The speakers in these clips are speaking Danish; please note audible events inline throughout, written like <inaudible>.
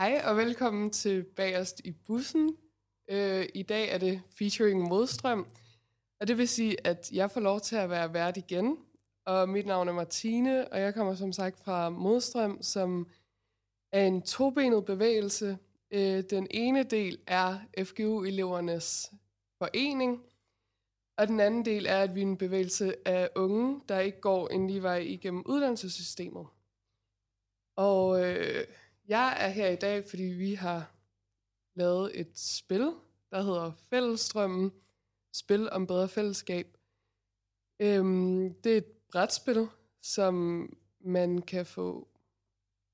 Hej og velkommen til Bagerst i bussen. Øh, I dag er det featuring Modstrøm, og det vil sige, at jeg får lov til at være vært igen. Og mit navn er Martine, og jeg kommer som sagt fra Modstrøm, som er en tobenet bevægelse. Øh, den ene del er FGU-elevernes forening, og den anden del er, at vi er en bevægelse af unge, der ikke går en lige vej igennem uddannelsessystemet. Og øh, jeg er her i dag, fordi vi har lavet et spil, der hedder Fællesstrømmen. Spil om bedre fællesskab. Øhm, det er et brætspil, som man kan få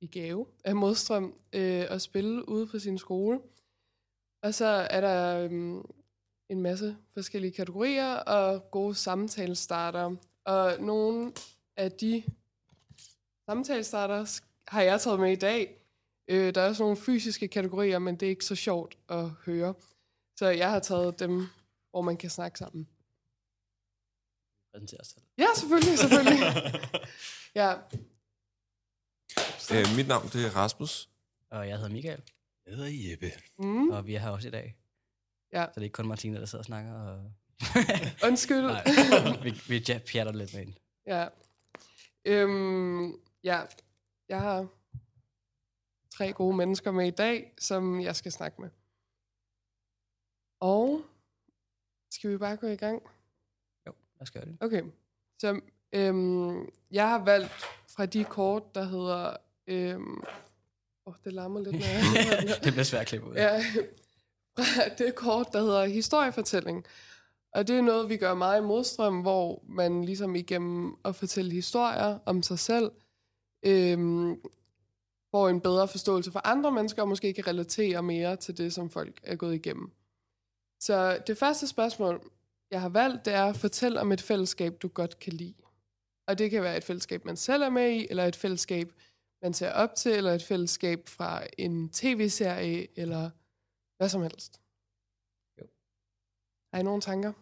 i gave af Modstrøm øh, og spille ude på sin skole. Og så er der øhm, en masse forskellige kategorier og gode samtalestarter. Og nogle af de samtalestarter har jeg taget med i dag. Øh, der er også nogle fysiske kategorier, men det er ikke så sjovt at høre. Så jeg har taget dem, hvor man kan snakke sammen. Præsentere sig selv. Ja, selvfølgelig, selvfølgelig. <laughs> ja. Øh, mit navn det er Rasmus. Og jeg hedder Michael, Jeg hedder Jeppe. Mm, og vi er her også i dag. Ja. Så det er ikke kun Martine, der sidder og snakker. Og... <laughs> undskyld. Nej, vi, vi ja- pjatter lidt med hende. ja. Øhm, ja, jeg har tre gode mennesker med i dag, som jeg skal snakke med. Og skal vi bare gå i gang? Jo, lad os gøre det. Okay, så øhm, jeg har valgt fra de kort, der hedder... Øhm, åh, det larmer lidt, når jeg... <laughs> det bliver svært at klippe ud. ja, fra det kort, der hedder historiefortælling. Og det er noget, vi gør meget i modstrøm, hvor man ligesom igennem at fortælle historier om sig selv, øhm, får en bedre forståelse for andre mennesker, og måske kan relatere mere til det, som folk er gået igennem. Så det første spørgsmål, jeg har valgt, det er, fortæl om et fællesskab, du godt kan lide. Og det kan være et fællesskab, man selv er med i, eller et fællesskab, man ser op til, eller et fællesskab fra en tv-serie, eller hvad som helst. Jo. Har I nogle tanker?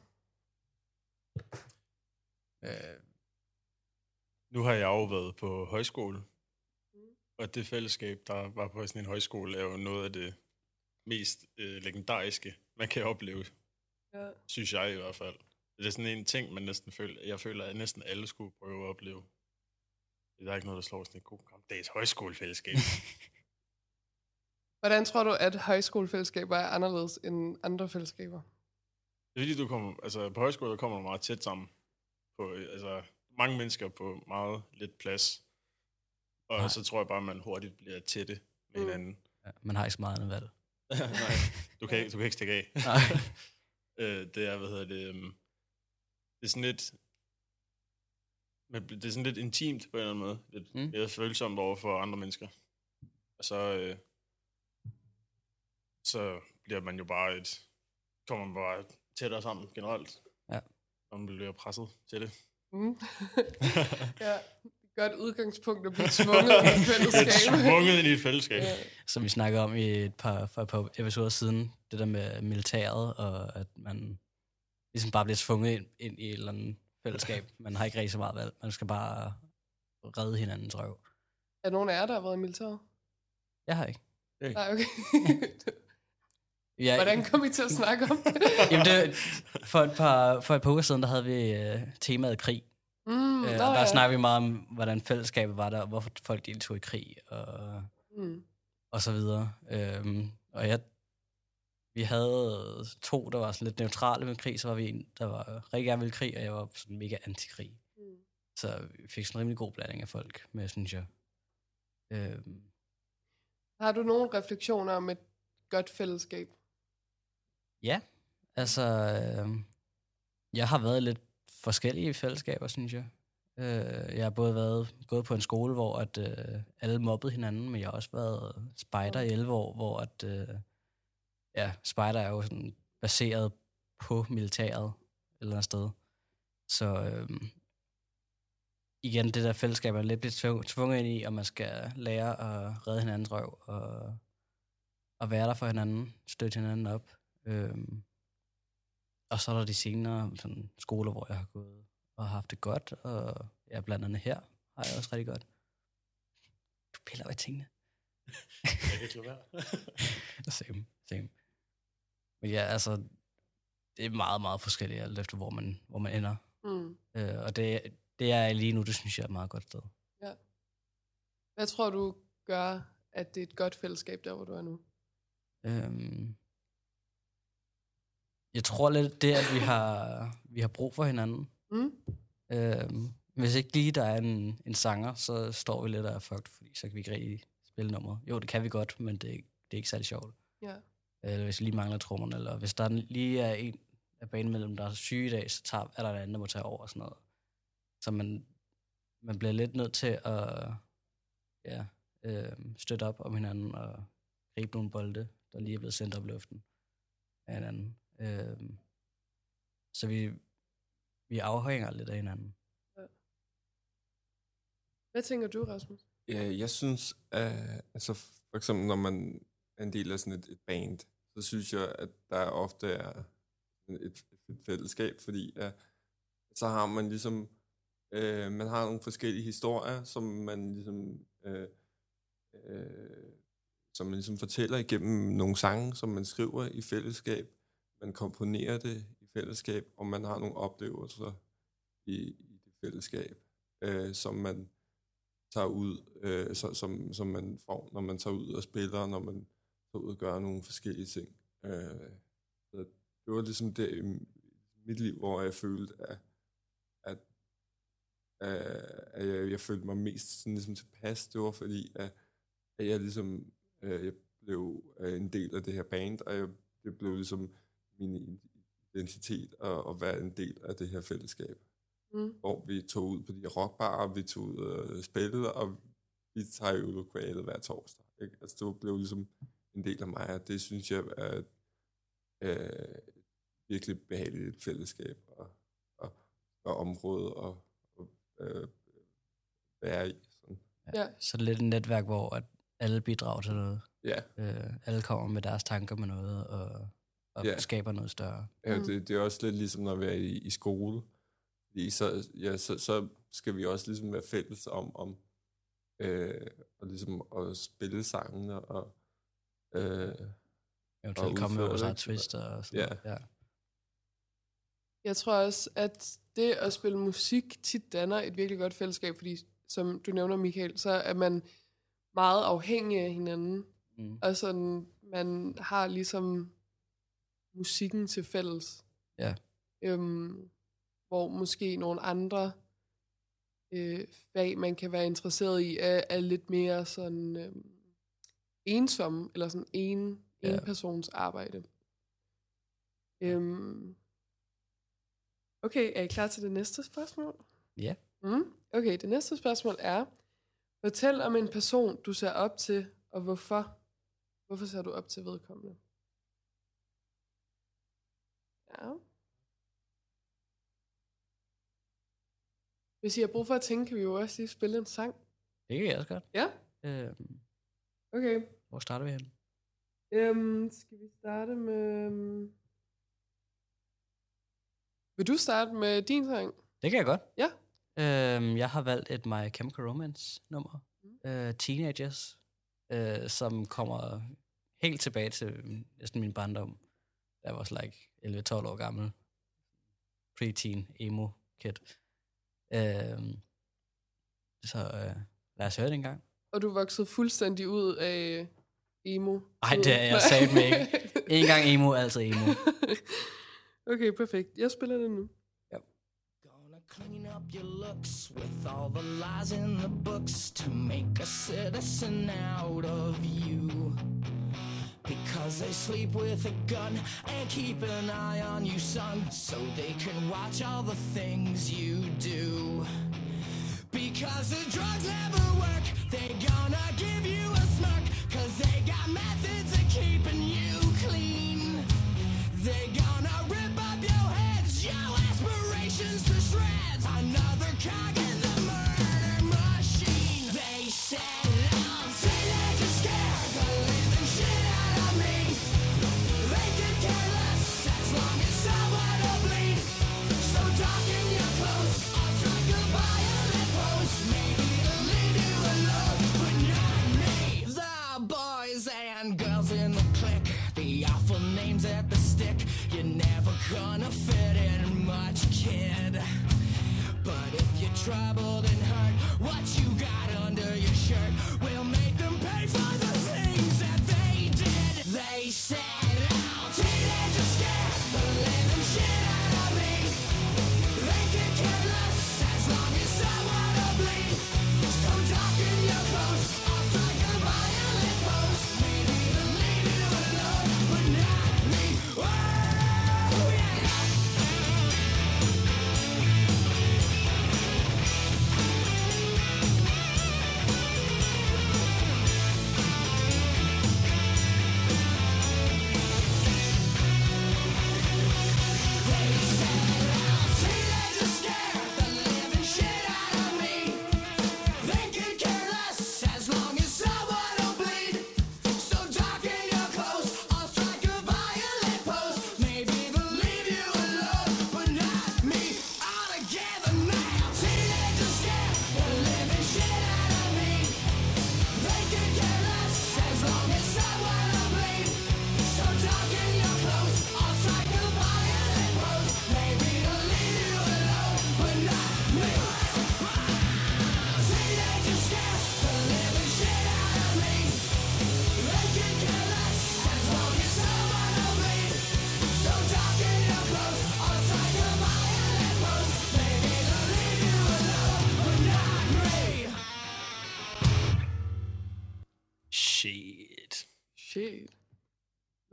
Øh, Nu har jeg jo været på højskole, og det fællesskab, der var på sådan en højskole, er jo noget af det mest øh, legendariske, man kan opleve, Ja. synes jeg i hvert fald. Det er sådan en ting, man næsten føler, jeg føler, at næsten alle skulle prøve at opleve. Der er ikke noget, der slår sådan et god gammeldags højskolefællesskab. <laughs> Hvordan tror du, at højskolefællesskaber er anderledes end andre fællesskaber? Det er fordi, du kommer, altså på højskole, der kommer du meget tæt sammen. På, øh, altså, mange mennesker på meget lidt plads. Og Nej. så tror jeg bare, at man hurtigt bliver tætte med Mm. hinanden. ja, man har ikke så meget andet valg. <laughs> Nej, du kan, ikke, du kan ikke stikke af. <laughs> Nej. <laughs> øh, det er, hvad hedder det, um, det er sådan lidt, men det er sådan lidt intimt på en eller anden måde. Lidt Mm. mm. mere følsomt over for andre mennesker. Og så, øh, så bliver man jo bare et, kommer man bare tættere sammen generelt. Ja. Og man bliver presset til det. Mm. ja, godt udgangspunkt at blive tvunget i et <laughs> fællesskab. <laughs> tvunget ind i et fællesskab. Ja. Som vi snakkede om i et par, for et par episoder siden, det der med militæret, og at man ligesom bare bliver tvunget ind, ind i et eller andet fællesskab. <laughs> Man har ikke rigtig så meget valg. Man skal bare redde hinandens røv. Er nogen af jer, der har været i militæret? Jeg har ikke. Nej, okay. Jeg, Hvordan kom I til at snakke om det? Jamen det, for, et par, for et par uger siden, der havde vi uh, temaet krig. Mm, og der ja. snakkede vi meget om, hvordan fællesskabet var der, og hvorfor folk deltog i krig, og, Mm. og så videre. Um, og jeg, vi havde to, der var sådan lidt neutrale med krig, så var vi en, der var rigtig gerne ville krig, og jeg var sådan mega anti-krig. Mm. Så vi fik sådan en rimelig god blanding af folk med, synes jeg. Um, Har du nogle refleksioner om et godt fællesskab? Ja, altså, øh, jeg har været lidt forskellige fællesskaber, synes jeg. Øh, jeg har både været gået på en skole, hvor at, øh, alle mobbede hinanden, men jeg har også været spejder i 11 år, hvor at, øh, ja, spejder er jo sådan baseret på militæret et eller andet sted. Så øh, igen, det der fællesskab er lidt blevet tvunget ind i, og man skal lære at redde hinandens røv, og, og være der for hinanden, støtte hinanden op. Øh, og så er der de senere sådan, skoler, hvor jeg har gået og haft det godt, og ja, blandt andet her har jeg også rigtig godt. Du piller ved tingene. <laughs> Jeg kan ikke lade være. <laughs> same, same. Men ja, altså, det er meget, meget forskelligt, alt efter hvor man, hvor man ender. Mm. Øh, og det, det er lige nu, det synes jeg er et meget godt sted. Hvad tror du gør, at det er et godt fællesskab, der hvor du er nu? Øhm, jeg tror lidt, det at vi har, vi har brug for hinanden. Mm? Øhm, hvis ikke lige der er en, en sanger, så står vi lidt og er fucked, fordi så kan vi ikke rigtig spille nummer. Jo, det kan vi godt, men det, er ikke- det er ikke særlig sjovt. Ja. Eller hvis vi lige mangler trommerne, eller hvis der lige er en af banen mellem, der er syge i dag, så tager, er der en anden, der må tage over og sådan noget. Så man, man bliver lidt nødt til at ja, øh, støtte op om hinanden og gribe nogle bolde, der lige er blevet sendt op i luften af hinanden. Øh, så vi, vi afhænger lidt af hinanden. Hvad tænker du, Rasmus? Ja, jeg synes, at altså for eksempel når man er en del af sådan et, et band, så synes jeg, at der ofte er et, et fællesskab, fordi at, så har man ligesom, øh, man har nogle forskellige historier, som man ligesom, øh, øh, som man ligesom fortæller igennem nogle sange, som man skriver i fællesskab. Man komponerer det i fællesskab, og man har nogle oplevelser i, i det fællesskab, øh, som man tager ud, øh, så, som, som man får, når man tager ud og spiller, når man tager ud og gør nogle forskellige ting. Øh, så det var ligesom det i mit liv, hvor jeg følte, at, at, at, at jeg, jeg følte mig mest sådan ligesom tilpas. Det var fordi, at, at jeg ligesom øh, jeg blev øh, en del af det her band, og jeg, det blev ligesom min identitet at, at være en del af det her fællesskab Mm. hvor vi tog ud på de her rockbarer, vi tog ud og spillede, og vi tager jo lokalet hver torsdag. Ikke? Altså, det blev ligesom en del af mig, og det synes jeg er et øh, virkelig behageligt fællesskab og, og, og område og, og øh, være i. Sådan. Ja. Så det er lidt et netværk, hvor at alle bidrager til noget. Ja, Øh, alle kommer med deres tanker med noget, og, og Ja. skaber noget større. ja Mm. det, det er også lidt ligesom at være i, i skole. Fordi så, ja, så, så skal vi også ligesom være fælles om, om øh, og ligesom at spille sangene og øh, Eventuelt komme med vores det, twist og sådan Ja. Ja. Jeg tror også, at det at spille musik tit danner et virkelig godt fællesskab, fordi som du nævner, Michael, så er man meget afhængig af hinanden. Mm. Og sådan, man har ligesom musikken til fælles. Ja. Øhm, hvor måske nogle andre øh, fag, man kan være interesseret i, er, er lidt mere sådan øh, ensomme, eller sådan en, Ja. en persons arbejde. Øhm, okay, er I klar til det næste spørgsmål? Ja. Mm. Okay, det næste spørgsmål er, fortæl om en person, du ser op til, og hvorfor. Hvorfor ser du op til vedkommende? Ja. Hvis I har brug for at tænke, kan vi jo også lige spille en sang. Det kan jeg også godt. Ja. Øhm, Okay. hvor starter vi hen? Øhm, skal vi starte med... øhm, Vil du starte med din sang? Det kan jeg godt. Ja. Øhm, jeg har valgt et My Chemical Romance nummer. Mm. Øh, Teenagers, øh, som kommer helt tilbage til næsten min barndom. Jeg var så like 11-12 år gammel. Preteen, emo kid. Øhm, så øh, lad os høre det en gang. Og du voksede fuldstændig ud af emo. Ej, det er jeg satme ikke. En gang emo, altid emo. <laughs> okay, perfekt. Jeg spiller det nu. Gonna clean up your looks with all the lies in the books to make a citizen out of you. Because they sleep with a gun and keep an eye on you, son, so they can watch all the things you do. Because the drugs never work, they gonna give you a smirk, cause they got methods of keeping you clean. They gonna rip up your heads, your aspirations to shreds. Another cog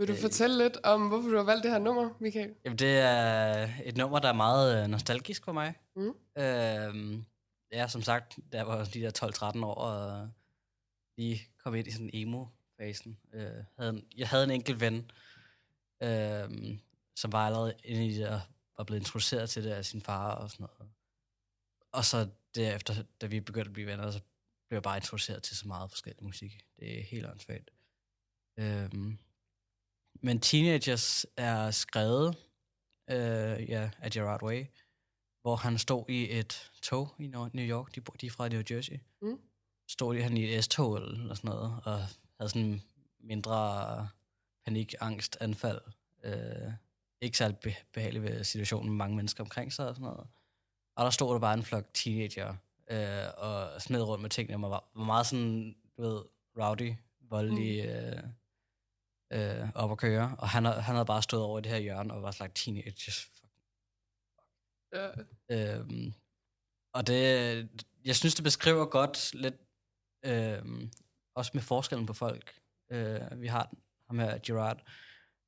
du Øh. fortælle lidt om, hvorfor du har valgt det her nummer, Michael? Jamen, det er et nummer, der er meget øh, nostalgisk for mig. Mm. Øhm, ja, som sagt, jeg var de der 12-13 år, og lige kom ind i sådan emo-fasen. Øh, havde en, jeg havde en enkelt ven, øhm, som var allerede inde i det, og var blevet introduceret til det af sin far og sådan noget. Og så derefter, da vi begyndte at blive venner, så blev jeg bare introduceret til så meget forskellig musik. Det er helt åndssvagt. Øhm, men Teenagers er skrevet øh, ja, af Gerard Way, hvor han stod i et tog i New York. De, de er fra New Jersey. Mm. Stod han i et S-tog eller sådan noget, og havde sådan mindre panik, angst, anfald. Øh, ikke særlig be- behagelig ved situationen med mange mennesker omkring sig og sådan noget. Og der stod der bare en flok teenager øh, og smed rundt med tingene, og var, var meget sådan, du ved, rowdy, voldelig, øh, øh, op at køre. Og han, har- han havde bare stået over i det her hjørne og var slags teenagers. Ja. Øhm, og det, jeg synes, det beskriver godt lidt, øhm, også med forskellen på folk. Øh, vi har ham her, Gerard,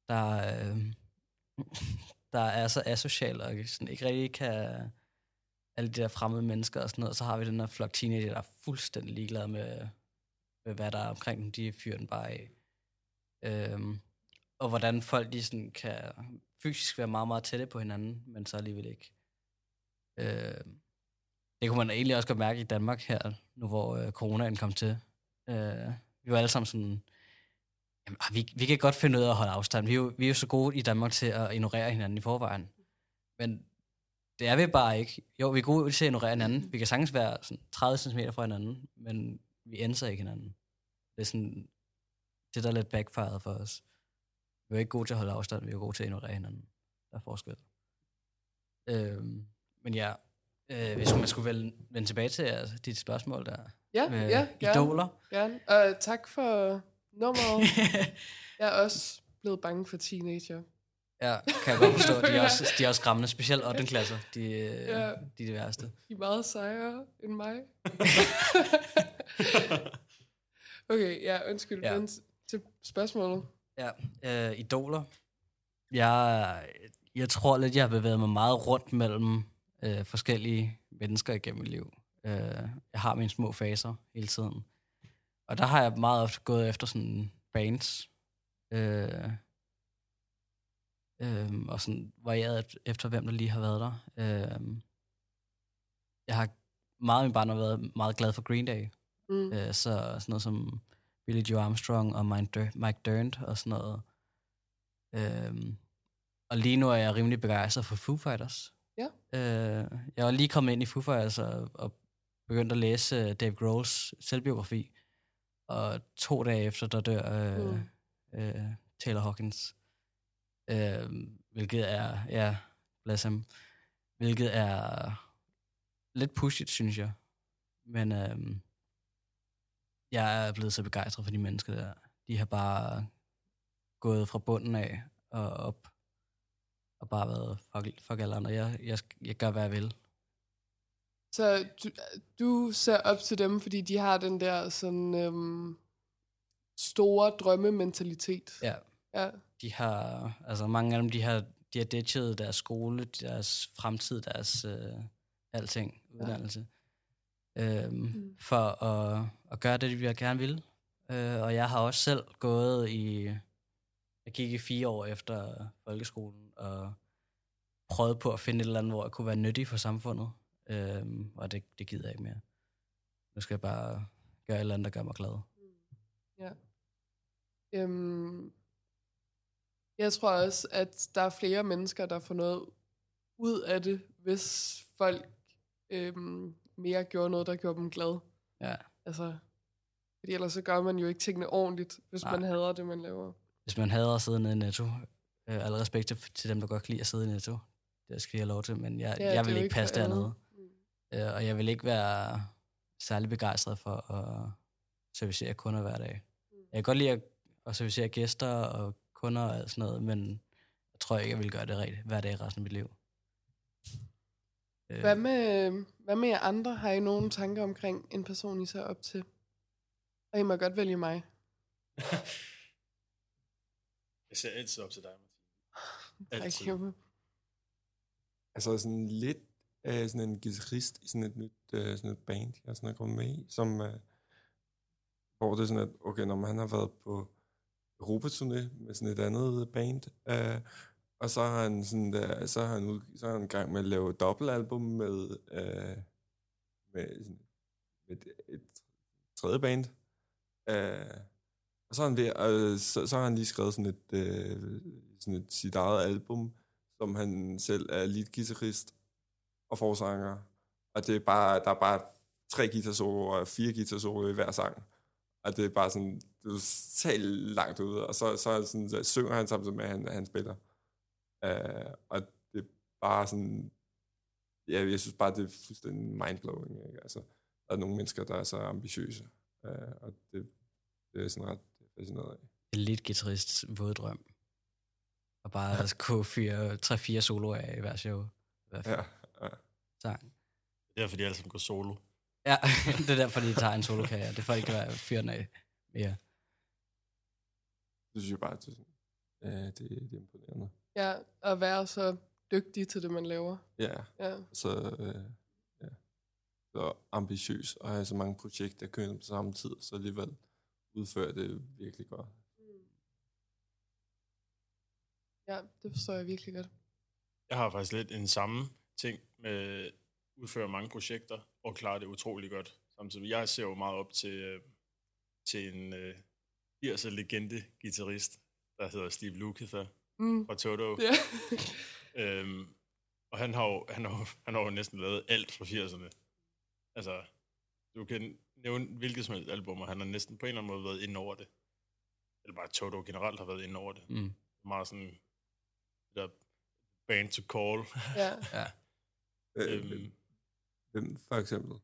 der, øh, <laughs> der er så asocial og sådan ikke rigtig kan alle de der fremmede mennesker og sådan noget. Så har vi den her flok teenager, der er fuldstændig ligeglade med, med hvad der er omkring dem. De fyrer den bare af. Øhm, og hvordan folk de sådan kan fysisk være meget, meget tætte på hinanden, men så alligevel ikke. Øh, det kunne man egentlig også godt mærke i Danmark her, nu hvor øh, coronaen kom til. Øh, vi var alle sammen sådan, jamen, ah, vi, vi kan godt finde ud af at holde afstand. Vi er, jo, vi er jo så gode i Danmark til at ignorere hinanden i forvejen. Men det er vi bare ikke. Jo, vi er gode til at ignorere hinanden. Vi kan sagtens være sådan 30 cm fra hinanden, men vi ændrer ikke hinanden. Det er sådan, det der er lidt backfired for os. Vi er ikke gode til at holde afstand, vi er gode til at ignorere hinanden. Der er forskel. Øhm, men ja, øh, hvis man skulle vende, vende tilbage til altså, dit spørgsmål der. Ja, med ja, gerne. idoler. gerne. Og tak for nummeret. <laughs> Jeg er også blevet bange for teenager. ja, kan jeg godt forstå. De er <laughs> også, de er også skræmmende, specielt 8. klasser. De, øh, Ja. de er de værste. De er meget sejere end mig. <laughs> okay, ja, undskyld. Ja. Ja. Til spørgsmålet. Ja, øh, idoler. Jeg, jeg tror lidt, jeg har bevæget mig meget rundt mellem øh, forskellige mennesker igennem mit liv. Øh, jeg har mine små faser hele tiden. Og der har jeg meget ofte gået efter sådan bands. Øh, øh, og sådan varieret efter, hvem der lige har været der. Øh, jeg har meget min barndom været meget glad for Green Day. Mm. Øh, så sådan noget som Billy Joe Armstrong og Mike Durnt og sådan noget. Øhm, og lige nu er jeg rimelig begejstret for Foo Fighters. Ja. Øh, jeg var lige kommet ind i Foo Fighters og, og begyndt at læse øh, Dave Grohls selvbiografi. Og to dage efter, der dør øh, Mm. øh, Taylor Hawkins. Øh, hvilket er, ja, bless him. Hvilket er lidt pushet, synes jeg. Men øhm, jeg er blevet så begejstret for de mennesker der. De har bare gået fra bunden af og op, og bare været fuck, fuck alle andre. Jeg, jeg, jeg gør, hvad jeg vil. Så du, du ser op til dem, fordi de har den der sådan øhm, store drømmementalitet. Ja, Ja. de har, altså mange af dem, de har, de har ditchet deres skole, deres fremtid, deres øh, alting, uddannelse, øhm, mm. for at, at gøre det, de vil gerne vil. Øh, og jeg har også selv gået i, jeg gik i fire år efter folkeskolen, og prøvet på at finde et eller andet, hvor jeg kunne være nyttig for samfundet. Øhm, og det, det gider jeg ikke mere. Nu skal jeg bare gøre et eller andet, der gør mig glad. Ja. Øhm, jeg tror også, at der er flere mennesker, der får noget ud af det, hvis folk øhm, mere gjorde noget, der gjorde dem glade. Ja. Altså, fordi ellers så gør man jo ikke tingene ordentligt, hvis Nej. Man hader det, man laver. hvis man hader at sidde nede i Netto, øh, alle respekt til, til dem, der godt kan lide at sidde i Netto. Det skal jeg have lov til, men jeg, Ja, jeg vil ikke passe dernede. Øh, og jeg vil ikke være særlig begejstret for at servicere kunder hver dag. Jeg kan godt lide at, at servicere gæster og kunder og alt sådan noget, men jeg tror ikke, jeg vil gøre det rigtigt hver dag resten af mit liv. Øh, Hvad med, hvad med jer andre? Har I nogle tanker omkring en person, I ser op til? Og I må godt vælge mig. <laughs> Jeg ser altid op til dig, Martin. Altid. Altså sådan lidt af sådan en guitarist i sådan et nyt øh, sådan et band, jeg sådan er kommet med i, som, øh, hvor det er sådan, at okay, når man har været på Europaturné med sådan et andet band, øh, og så har han sådan der, så har han, ud, så har han i gang med at lave et dobbeltalbum med, øh, med, sådan, med et, et tredje band. Øh, og så har han ved, øh, så, så har han lige skrevet sådan et, øh, sådan et sit eget album, som han selv er lead guitarist og forsanger. Og det er bare, der er bare tre guitarsoloer og fire guitarsoloer i hver sang. Og det er bare sådan, det er totalt langt ude. Og så, så, sådan, så synger han samtidig med, at han, han spiller. Uh, og det er bare sådan, ja, jeg synes bare, det er fuldstændig mindblowing. Ikke? Altså, der er nogle mennesker, der er så ambitiøse. Uh, og det, det er sådan ret fascineret af. Elite-gitarrists våddrøm. Og bare kunne fyre 3-4 soloer af i hver show. I hvert fald. Ja, ja. Sang. Det er derfor, de alle sammen går solo. Ja, <laughs> det er derfor, de tager en solokarriere. Det er for, at de kan være fyren af mere. Det synes jeg bare, det, er ja, det, det er imponerende. Ja, at være så dygtig til det, man laver. Ja, Ja. så, øh, ja. så ambitiøs og have så mange projekter kørende på samme tid, så alligevel udføre det virkelig godt. ja, det forstår jeg virkelig godt. Jeg har faktisk lidt en samme ting med udføre mange projekter og klare det utrolig godt. Samtidig. Jeg ser jo meget op til, øh, til en øh, 80'er legende guitarist, der hedder Steve Lukather Mm. fra Toto. Ja. <laughs> Øhm, og han har, jo, han, har, jo- han har jo næsten lavet alt fra 80'erne. Altså, du kan nævne hvilket som helst album, og han har næsten på en eller anden måde været inde over det. Eller bare Toto generelt har været inde over det. Mm. Meget sådan, det der band to call. ja. <laughs> Ja. Øh, øhm, hvem- for eksempel?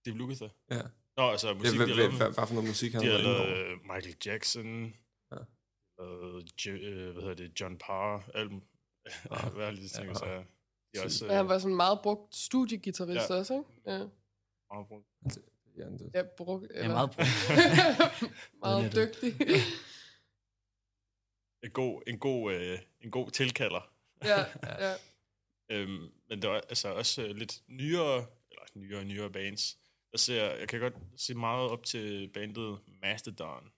Steve Lukather. Ja. Nå, altså Ja, musik, hvad, de har hvad, lavet. hvad, hvad for noget musik han har lavet over? øh, Michael Jackson, Ja. Og Jo- øh, hvad hedder det, John Parr, album. <laughs> hvad er det, de ting, Ja. så er de også Men han øh, var sådan meget brugt studiegitarrist Ja. også, ikke? Ja, meget brugt. Ja, det, ja brugt. Det er meget brugt. <laughs> meget dygtig. <laughs> En god, en god, øh, en god tilkalder. ja, ja. Øhm, men der er altså også øh, lidt nyere, eller nyere nyere bands. Der ser, jeg kan godt se meget op til bandet Mastodon.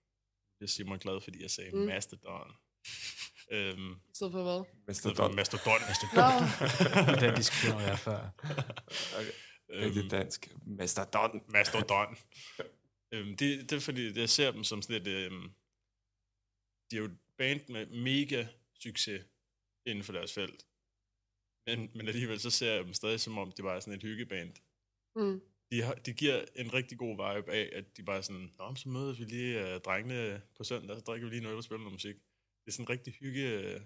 Det siger mig glad, fordi jeg sagde Mm. Mastodon. øhm, I stedet for hvad? for Mastodon. Mastodon. Nå, Den diskussion, har før. Rigtig dansk. Mastodon. Mastodon. øhm, det, det er fordi, jeg ser dem som sådan et... Øhm, de er jo et band med mega succes inden for deres felt. Men, men alligevel så ser jeg dem stadig som om, det bare er sådan et hyggeband. mm. De, har, de giver en rigtig god vibe af, at de bare er sådan, Nå, så mødes vi lige uh, drengene på søndag, så drikker vi lige noget og spiller noget musik. Det er sådan rigtig hygge... Uh,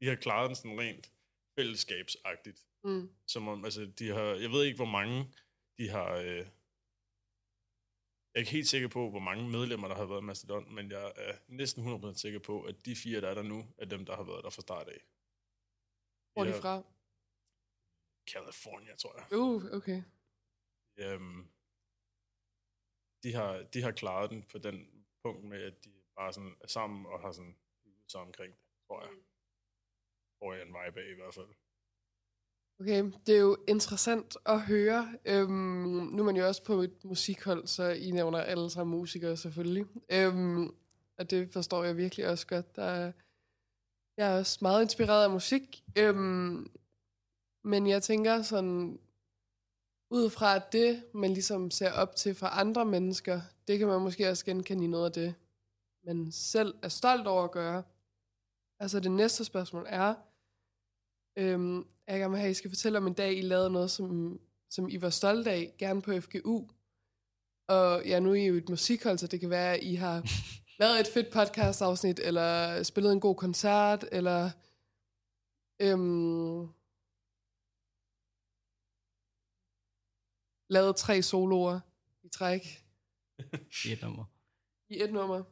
de har klaret den sådan rent fællesskabsagtigt. Mm. Som om, altså, de har, jeg ved ikke, hvor mange de har... Øh, jeg er ikke helt sikker på, hvor mange medlemmer, der har været i Mastodon, men jeg er næsten 100% sikker på, at de fire, der er der nu, er dem, der har været der fra start af. Hvor er de fra? California, tror jeg. Uh, okay. Øhm, de, har, de har klaret den på den punkt med, at de bare sådan er sammen og har sådan hygget sig omkring det, tror jeg. Får jeg en vibe af i hvert fald. Okay, det er jo interessant at høre. Øhm, nu er man jo også på et musikhold, så I nævner alle sammen musikere selvfølgelig. Øhm, og det forstår jeg virkelig også godt. Der er, jeg er også meget inspireret af musik. Øhm, men jeg tænker sådan, ud fra det, man ligesom ser op til fra andre mennesker, det kan man måske også genkende i noget af det, man selv er stolt over at gøre. Altså det næste spørgsmål er, Øhm, jeg gerne vil have, at I skal fortælle om en dag, I lavede noget, som, som I var stolte af, gerne på FGU. Og ja, nu er I jo et musikhold, så det kan være, at I har <laughs> lavet et fedt podcast-afsnit, eller spillet en god koncert, eller øhm, lavet tre soloer i træk I et nummer. i et nummer.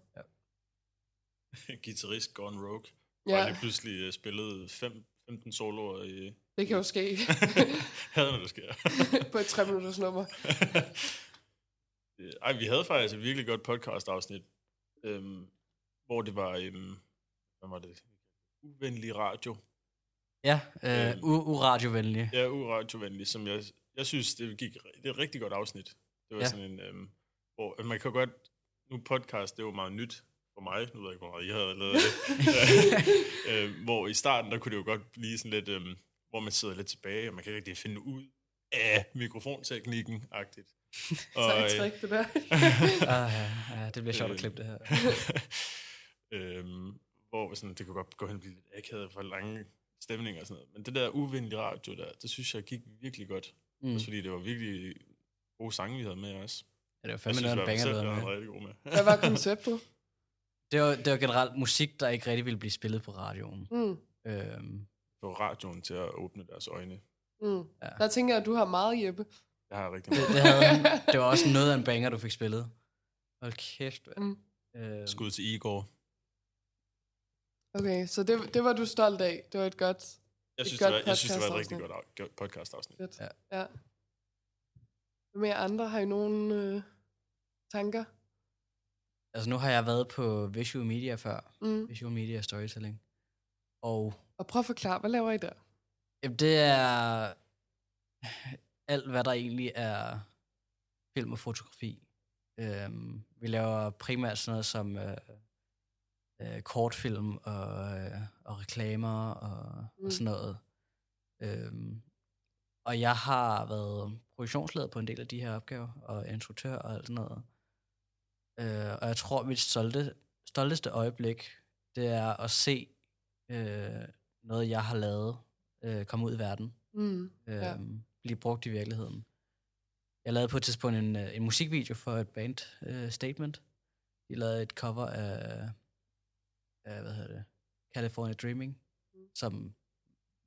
<laughs> Guitarist Gone Rogue. Ja. Og lige pludselig uh, spillede fem, 15 soloer i... Det kan jo ske <laughs> havde når det sker. <laughs> på et tre minutters nummer. Ej, vi havde faktisk et virkelig godt podcast-afsnit, øhm, hvor det var, øhm, hvad var det? Uvenlig radio. Ja, øh, Øhm. u- uradiovenlig. Ja, uradiovenlig, som jeg, jeg synes, det gik, det er et rigtig godt afsnit. Det var Ja. sådan en, øhm, hvor man kan godt, nu podcast, det er jo meget nyt for mig, nu ved jeg ikke, hvor meget I havde lavet det, <laughs> øh, hvor i starten, der kunne det jo godt blive sådan lidt, øhm, hvor man sidder lidt tilbage, og man kan ikke rigtig finde ud af mikrofonteknikken-agtigt. <laughs> Så et trick, det der. <laughs> Ah, ja, ja, det bliver sjovt at klippe det her. øhm, hvor sådan, det kunne godt gå hen og blive lidt akavet for lange stemninger og sådan noget. Men det der uvenlige radio der, det synes jeg gik virkelig godt. Mm. Også fordi det var virkelig gode sange, vi havde med os. Ja, det var fandme noget en banger, selv, havde med. rigtig god med. Hvad var konceptet? <laughs> Det var, det var generelt musik, der ikke rigtig ville blive spillet på radioen. Mm. Øhm, Få radioen til at åbne deres øjne. Mm. Ja. Der tænker jeg, at du har meget, Jeppe. Jeg har rigtig det, meget. det, havde, <laughs> det var også noget af en banger, du fik spillet. Hold kæft, mand. Mm. Øhm, Skud til Igor. Okay, så det, det var du stolt af. Det var et godt... Jeg synes, godt det var, jeg synes, det var et rigtig godt, af- godt podcast-afsnit. Fedt. Ja. ja. Hvad med andre? Har I nogle øh, tanker? Altså nu har jeg været på Visual Media før. Mm. Visual Media Storytelling. Og Og prøv at forklare, hvad laver I der? jamen, det er alt, hvad der egentlig er film og fotografi. Øhm, vi laver primært sådan noget som øh, øh, kortfilm og, øh, og reklamer og, mm. Og sådan noget. Øhm, og jeg har været produktionsleder på en del af de her opgaver, og instruktør og alt sådan noget. Øh, og jeg tror, mit stolte, stolteste øjeblik, det er at se øh, noget, jeg har lavet, øh, komme ud i verden. Mm. Øh, Ja. Blive brugt i virkeligheden. Jeg lavede på et tidspunkt en, øh, en musikvideo for et band, uh, Statement. De lavede et cover af, af hvad hedder det, California Dreaming, Mm. som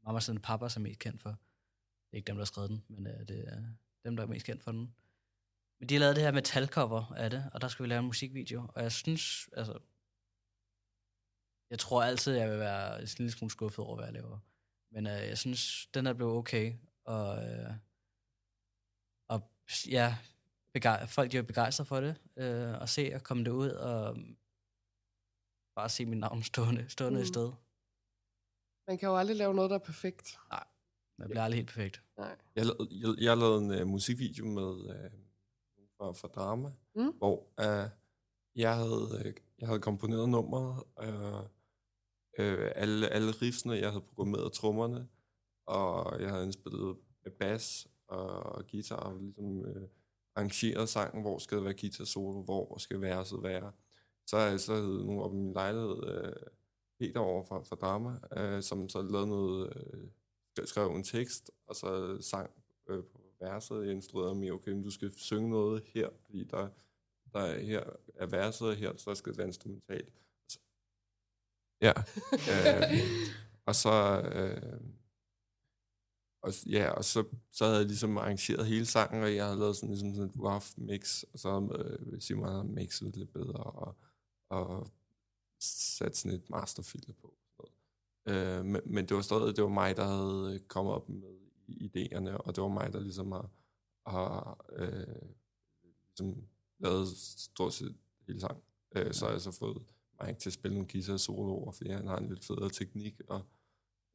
Mama Send Papa er mest kendt for. Det er ikke dem, der har skrevet den, men uh, det er dem, der er mest kendt for den. Men de har lavet det her metalcover af det, og der skal vi lave en musikvideo. Og jeg synes, altså... Jeg tror altid, jeg vil være en lille smule skuffet over, hvad jeg laver. Men uh, jeg synes, den er blevet okay. Og, uh, og ja, begej- folk de er begejstrede for det. Uh, at se og komme det ud og bare se mit navn stående, stående mm. Et sted. Man kan jo aldrig lave noget, der er perfekt. Det bliver aldrig helt perfekt. Nej. Jeg, lavede- jeg, jeg lavede en uh, musikvideo med uh, fra, fra Drama, Mm. hvor uh, jeg, havde, uh, jeg havde komponeret nummeret, uh, uh, alle, alle riffsene, jeg havde programmeret trommerne, og jeg havde indspillet med bass og, og guitar, og ligesom uh, arrangeret sangen, hvor skal det være guitar solo, hvor skal verset være. Så har jeg så havde nogle op i min lejlighed, øh, Peter over fra, fra Drama, øh, som så lavede noget, øh, skrev en tekst, og så sang øh, på verset. Jeg instruerede mig, okay, men du skal synge noget her, fordi der, der er, her er verset, og her så skal det være instrumentalt. Så, ja. øh, og så... Øh, og, ja, og så, så havde jeg ligesom arrangeret hele sangen, og jeg havde lavet sådan, ligesom sådan et rough mix, og så øh, Simon havde mixet lidt bedre, og, og sat sådan et masterfilter på. Øh, men, men det var stadig det var mig, der havde øh, kommet op med idéerne, og det var mig, der ligesom har, har øh, ligesom lavet stort set hele sang. Øh, så har jeg så fået Mike til at spille nogle guitar soloer, fordi han har en lidt federe teknik, og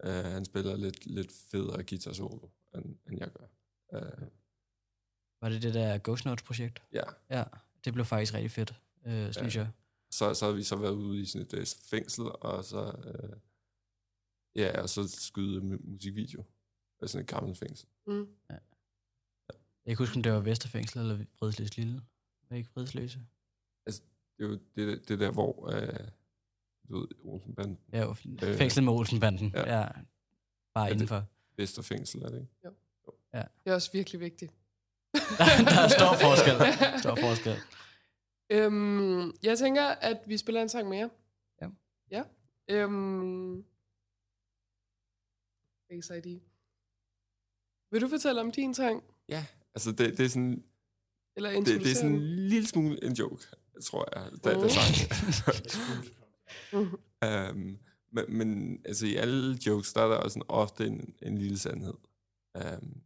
øh, han spiller lidt, lidt federe guitar solo, end, end jeg gør. Øh, Var det det der Ghost Notes-projekt? ja, Ja, det blev faktisk rigtig fedt, øh, synes Ja. jeg. Så, så har vi så været ude i sådan et øh, fængsel, og så, øh, ja, og så skyde mu- musikvideo. af sådan et gammelt fængsel. Mm. Jeg kan huske, om det var Vesterfængsel eller Vridsløs Lille. Var det ikke Vridsløse? Det er jo det, det der, hvor øh, du ved, Olsenbanden, Ja, Øh, fængsel med Olsenbanden. ja. Ja. ja. Bare det- indenfor. Vesterfængsel, er det ikke? Det er også virkelig vigtigt. der, <laughs> der er stor forskel. <laughs> Stor forskel. Øhm, jeg tænker, at vi spiller en sang mere. Ja. Ja. Øhm, Face ID. Vil du fortælle om din sang? Altså, det, det er sådan, Eller det, det er sådan en lille smule en joke, tror jeg, da, Mm. da sang. Um, <laughs> <laughs> men, men altså, i alle jokes, der er der også sådan ofte en, en lille sandhed. Um,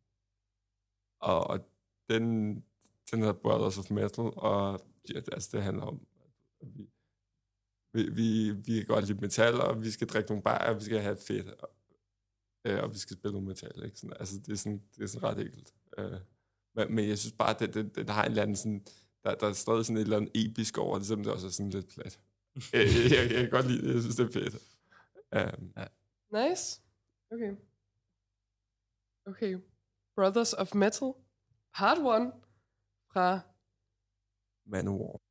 og, og den, den hedder Brothers of Metal, og ja, altså, det handler om, at vi, vi, vi, vi kan godt lide metal, og vi skal drikke nogle bajer, og vi skal have fedt, og, øh, og vi skal spille nogle metal. Ikke? Sådan, altså, det er sådan, det er sådan ret enkelt. Øh, men, men jeg synes bare, at det, det, det har en eller anden sådan, der, der er stadig sådan et eller andet episk over det, selvom det også er sådan lidt plat. jeg, jeg, jeg, jeg kan godt lide det, jeg synes, det er fedt. Um, Nice. Okay. Okay. Brothers of Metal, part 1 fra Manowar.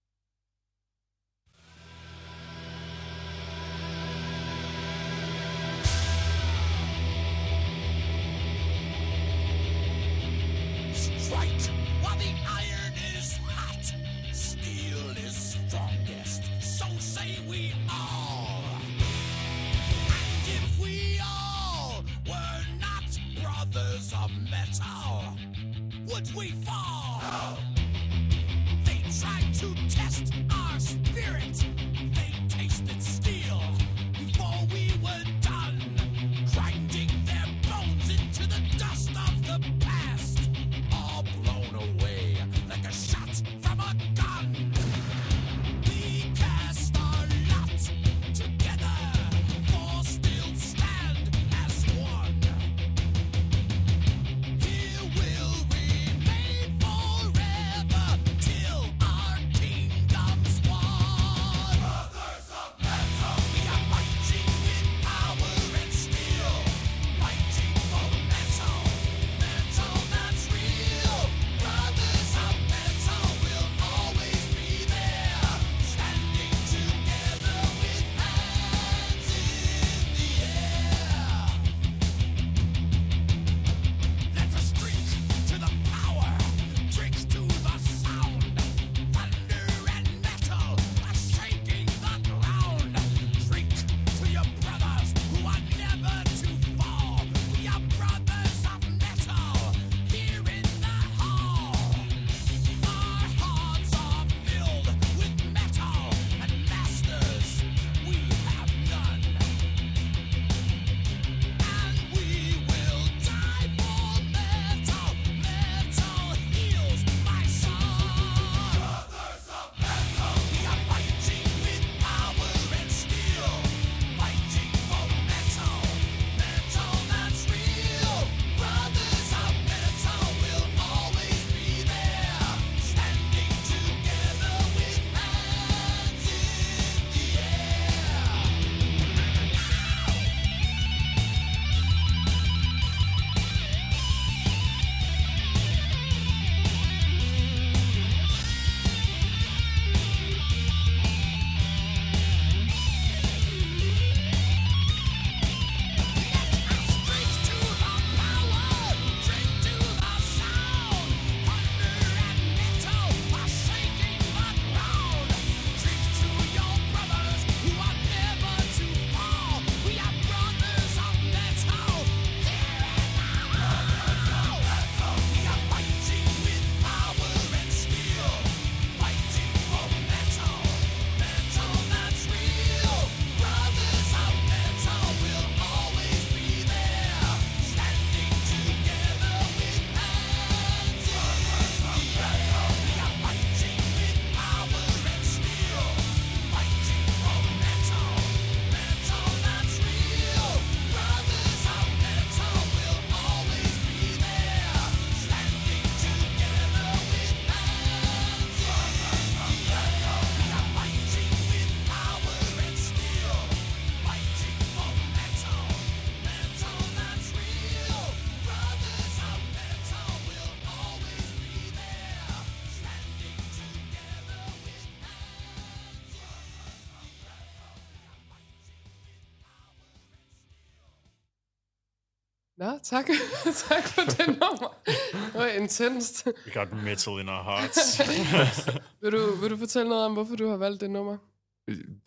Tak. <laughs> tak for det nummer. Det var intenst. We got metal in our hearts. <laughs> Vil du, vil du fortælle noget om, hvorfor du har valgt det nummer?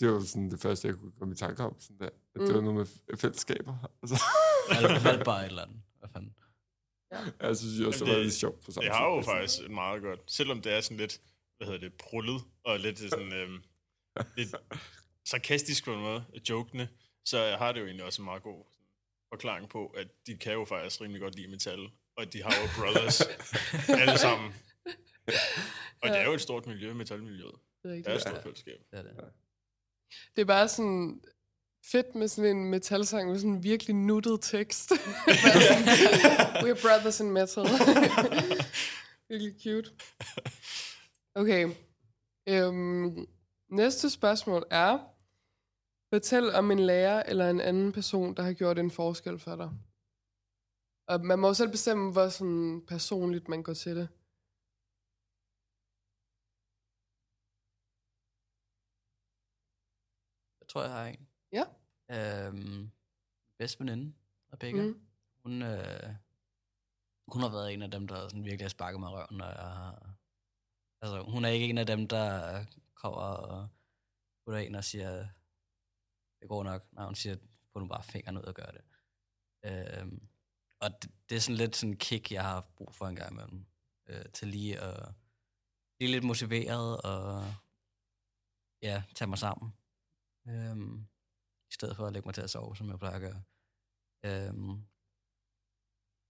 Det var sådan det første, jeg kunne komme i tanke om. Sådan der. At det Mm. var noget med fællesskaber. Altså, <laughs> Valg, valg bare et eller andet. Hvad fanden? jeg synes også, det var det- lidt sjovt på samme Det har jo tid. faktisk et meget godt, selvom det er sådan lidt, hvad hedder det, prullet, og lidt sådan, øhm, lidt sarkastisk på en måde, jokende, så har det jo egentlig også en meget god sådan, forklaring på, at de kan jo faktisk rimelig godt lide metal, og at de har jo brothers <laughs> alle sammen. Og det er jo et stort miljø, metalmiljøet. Det er Det er rigtigt. et stort fællesskab. Det er det. Det er bare sådan fedt med sådan en metalsang med sådan en virkelig nuttet tekst. <laughs> Sådan, We're brothers in metal. <laughs> virkelig cute. Okay. Øhm, næste spørgsmål er, fortæl om en lærer eller en anden person, der har gjort en forskel for dig. Og man må selv bestemme, hvor sådan personligt man går til det. Jeg tror, jeg har en. Ja. Øhm, bedste veninde, Rebecca. Mm. Hun, øh, hun har været en af dem, der sådan virkelig har sparket mig i røven, når jeg har... Altså, hun er ikke en af dem, der kommer og putter ind og siger, det går nok. Nej, hun siger, få nu bare fingeren ud og gør det. Øhm, og det, det, er sådan lidt sådan en kick, jeg har haft brug for en gang imellem. Øh, til lige at blive lidt motiveret og ja, tage mig sammen. Øhm, I stedet for at lægge mig til at sove, som jeg plejer at gøre. Øhm,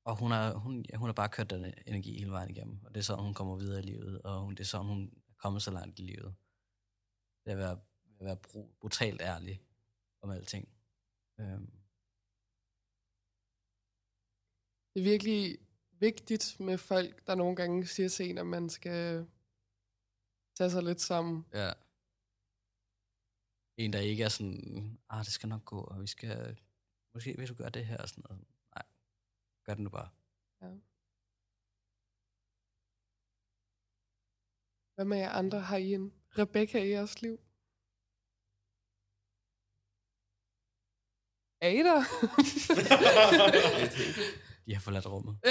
og hun har, hun, ja, hun har bare kørt den energi hele vejen igennem. Og det er sådan, hun kommer videre i livet. Og hun, det er sådan, hun er kommet så langt i livet. Det er at være, at være brutalt ærlig om alting. Øhm, Det er virkelig vigtigt med folk, der nogle gange siger til en, at man skal tage sig lidt sammen. ja. En, der ikke er sådan, ah, det skal nok gå, og vi skal, måske hvis du gør det her, og sådan noget. Nej, gør det nu bare. Hvad med jer andre? Har I en Rebecca i jeres liv? Er I der? De har forladt rummet. ja.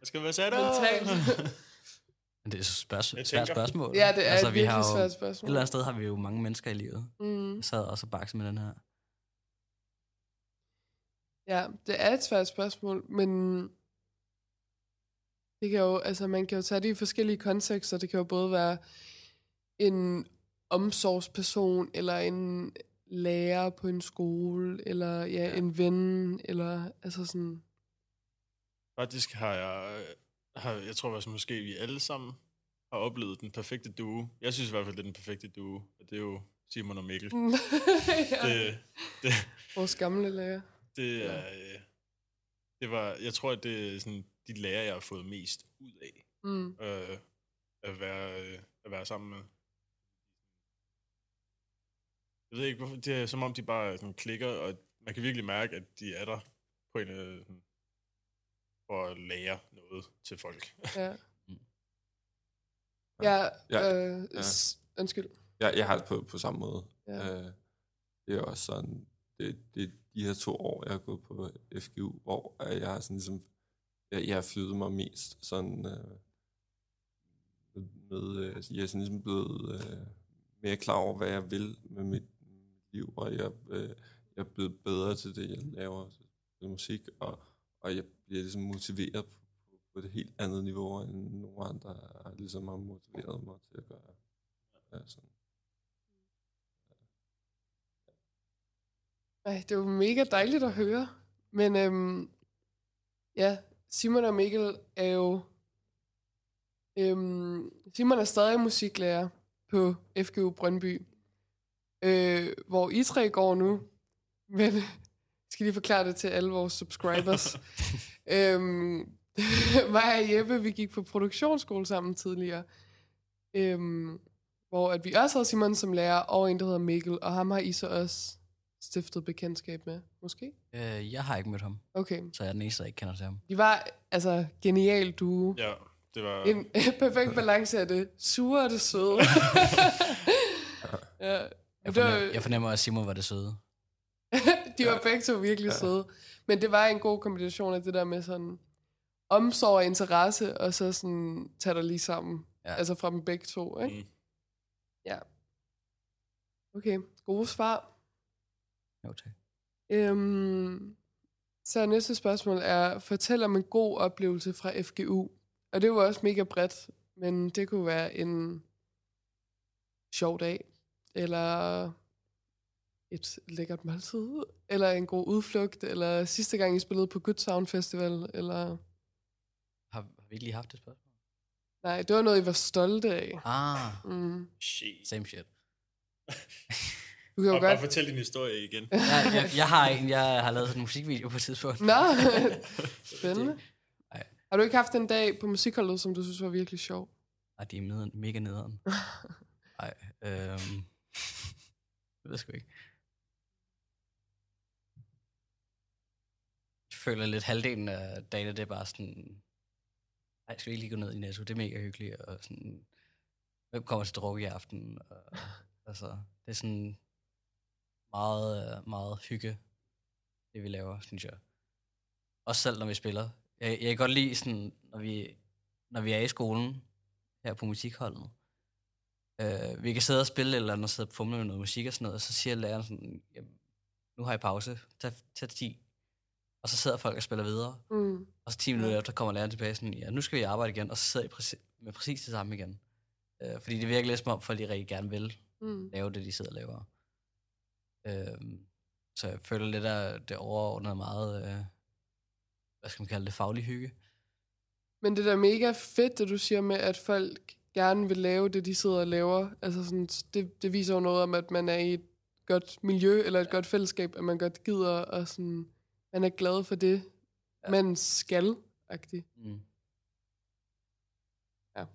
Jeg skal være sat. <laughs> Men det er et spørg- svært spørgsmål. ja, det er altså, et vi har jo, svært Et spørgsmål. eller andet sted har vi jo mange mennesker i livet. Mm. Jeg sad også og bakse med den her. Ja, det er et svært spørgsmål, men det kan jo, altså man kan jo tage det i forskellige kontekster. Det kan jo både være en omsorgsperson, eller en lærer på en skole, eller ja, Ja. en ven, eller altså sådan, Faktisk har jeg, har, jeg tror faktisk måske, vi alle sammen har oplevet den perfekte duo. Jeg synes i hvert fald, det er den perfekte duo. Og det er jo Simon og Mikkel. <laughs> ja, Det, det, vores gamle lærer. det er... øh, Det var, jeg tror, at det er sådan, de lærer, jeg har fået mest ud af. Mm. Øh, at, være, øh, at være sammen med. Jeg ved ikke, hvorfor. Det er som om, de bare sådan, klikker, og man kan virkelig mærke, at de er der på en, øh, sådan, for at lære noget til folk. Ja. Mm. <laughs> Ja, Ja, øh, ja. undskyld. Jeg, jeg har det på, på samme måde. Ja. Øh, det er også sådan, det, det er de her to år, jeg har gået på FGU, hvor jeg har sådan ligesom, jeg, jeg har flyttet mig mest sådan, øh, med, øh, altså, jeg er sådan ligesom blevet øh, mere klar over, hvad jeg vil med mit liv, og jeg, øh, jeg er blevet bedre til det, jeg laver til musik, og, og jeg bliver ligesom motiveret på, på, et helt andet niveau, end nogen andre har ligesom har motiveret mig til at gøre. Ja, sådan. Ej, det var mega dejligt at høre. Men øhm, ja, Simon og Mikkel er jo... Øhm, Simon er stadig musiklærer på FGU Brøndby, øh, hvor I tre går nu. Men jeg <laughs> skal lige forklare det til alle vores subscribers. <laughs> øhm, <laughs> mig og Jeppe, vi gik på produktionsskole sammen tidligere. Øhm, hvor at vi også havde Simon som lærer, og en, der hedder Mikkel, og ham har I så også stiftet bekendtskab med, måske? Øh, jeg har ikke mødt ham, Okay. så jeg er den eneste, der ikke kender til ham. De var altså genial duo. ja, det var... En perfekt balance af det sure og det søde. ja. Jeg Det fornemmer, var, jeg fornemmer at Simon var det søde. <laughs> de var begge to virkelig søde. Men det var en god kombination af det der med sådan omsorg og interesse, og så sådan tage dig lige sammen. Ja. Altså fra dem begge to, ikke? Mm. Ja. Okay, gode svar. Jo, tak. Øhm, så næste spørgsmål er, fortæl om en god oplevelse fra FGU. Og det var også mega bredt, men det kunne være en sjov dag, eller et lækkert måltid, eller en god udflugt, eller sidste gang I spillede på Good Sound Festival, eller... Har, har vi ikke lige haft det spørgsmål? Nej, det var noget, I var stolte af. Ah, Mm. Shit. same shit. <laughs> Du kan jo Og bare godt... fortæl din historie igen. Jeg, jeg, jeg, har en, jeg har lavet sådan en musikvideo på et tidspunkt. Nå, <laughs> spændende. Nej. Har du ikke haft en dag på musikholdet, som du synes var virkelig sjov? Ej, de er mega nederen. <laughs> Nej, øhm... Jeg ved sgu ikke. Jeg føler lidt halvdelen af dagene, det er bare sådan... Ej, skal vi ikke lige gå ned i Netto? Det er mega hyggeligt. Og sådan, hvem kommer til druk i aften? Og, altså, det er sådan meget, øh, meget hygge, det vi laver, synes jeg. Også selv, når vi spiller. Jeg, jeg kan godt lide, sådan, når, vi, når vi er i skolen, her på musikholdet. Øh, vi kan sidde og spille eller andet, og sidde og fumle med noget musik og sådan noget, og så siger læreren sådan, nu har I pause, tag, tag 10. Og så sidder folk og spiller videre. Mm. Og så 10 minutter efter kommer læreren tilbage sådan, ja, nu skal vi arbejde igen, og så sidder I præcis, med præcis det samme igen. Øh, fordi det virker lidt som om, folk de rigtig gerne vil Mm. lave det, de sidder og laver. Øh, så jeg føler lidt, at det overordnet er meget, øh, hvad skal man kalde det, faglig hygge. Men det der er mega fedt, det du siger med, at folk gerne vil lave det, de sidder og laver. Altså sådan, det, det viser jo noget om, at man er i et godt miljø, eller et ja. godt fællesskab, at man godt gider, og sådan, man er glad for det, ja. Ja. man skal, agtigt. Mm. Ja.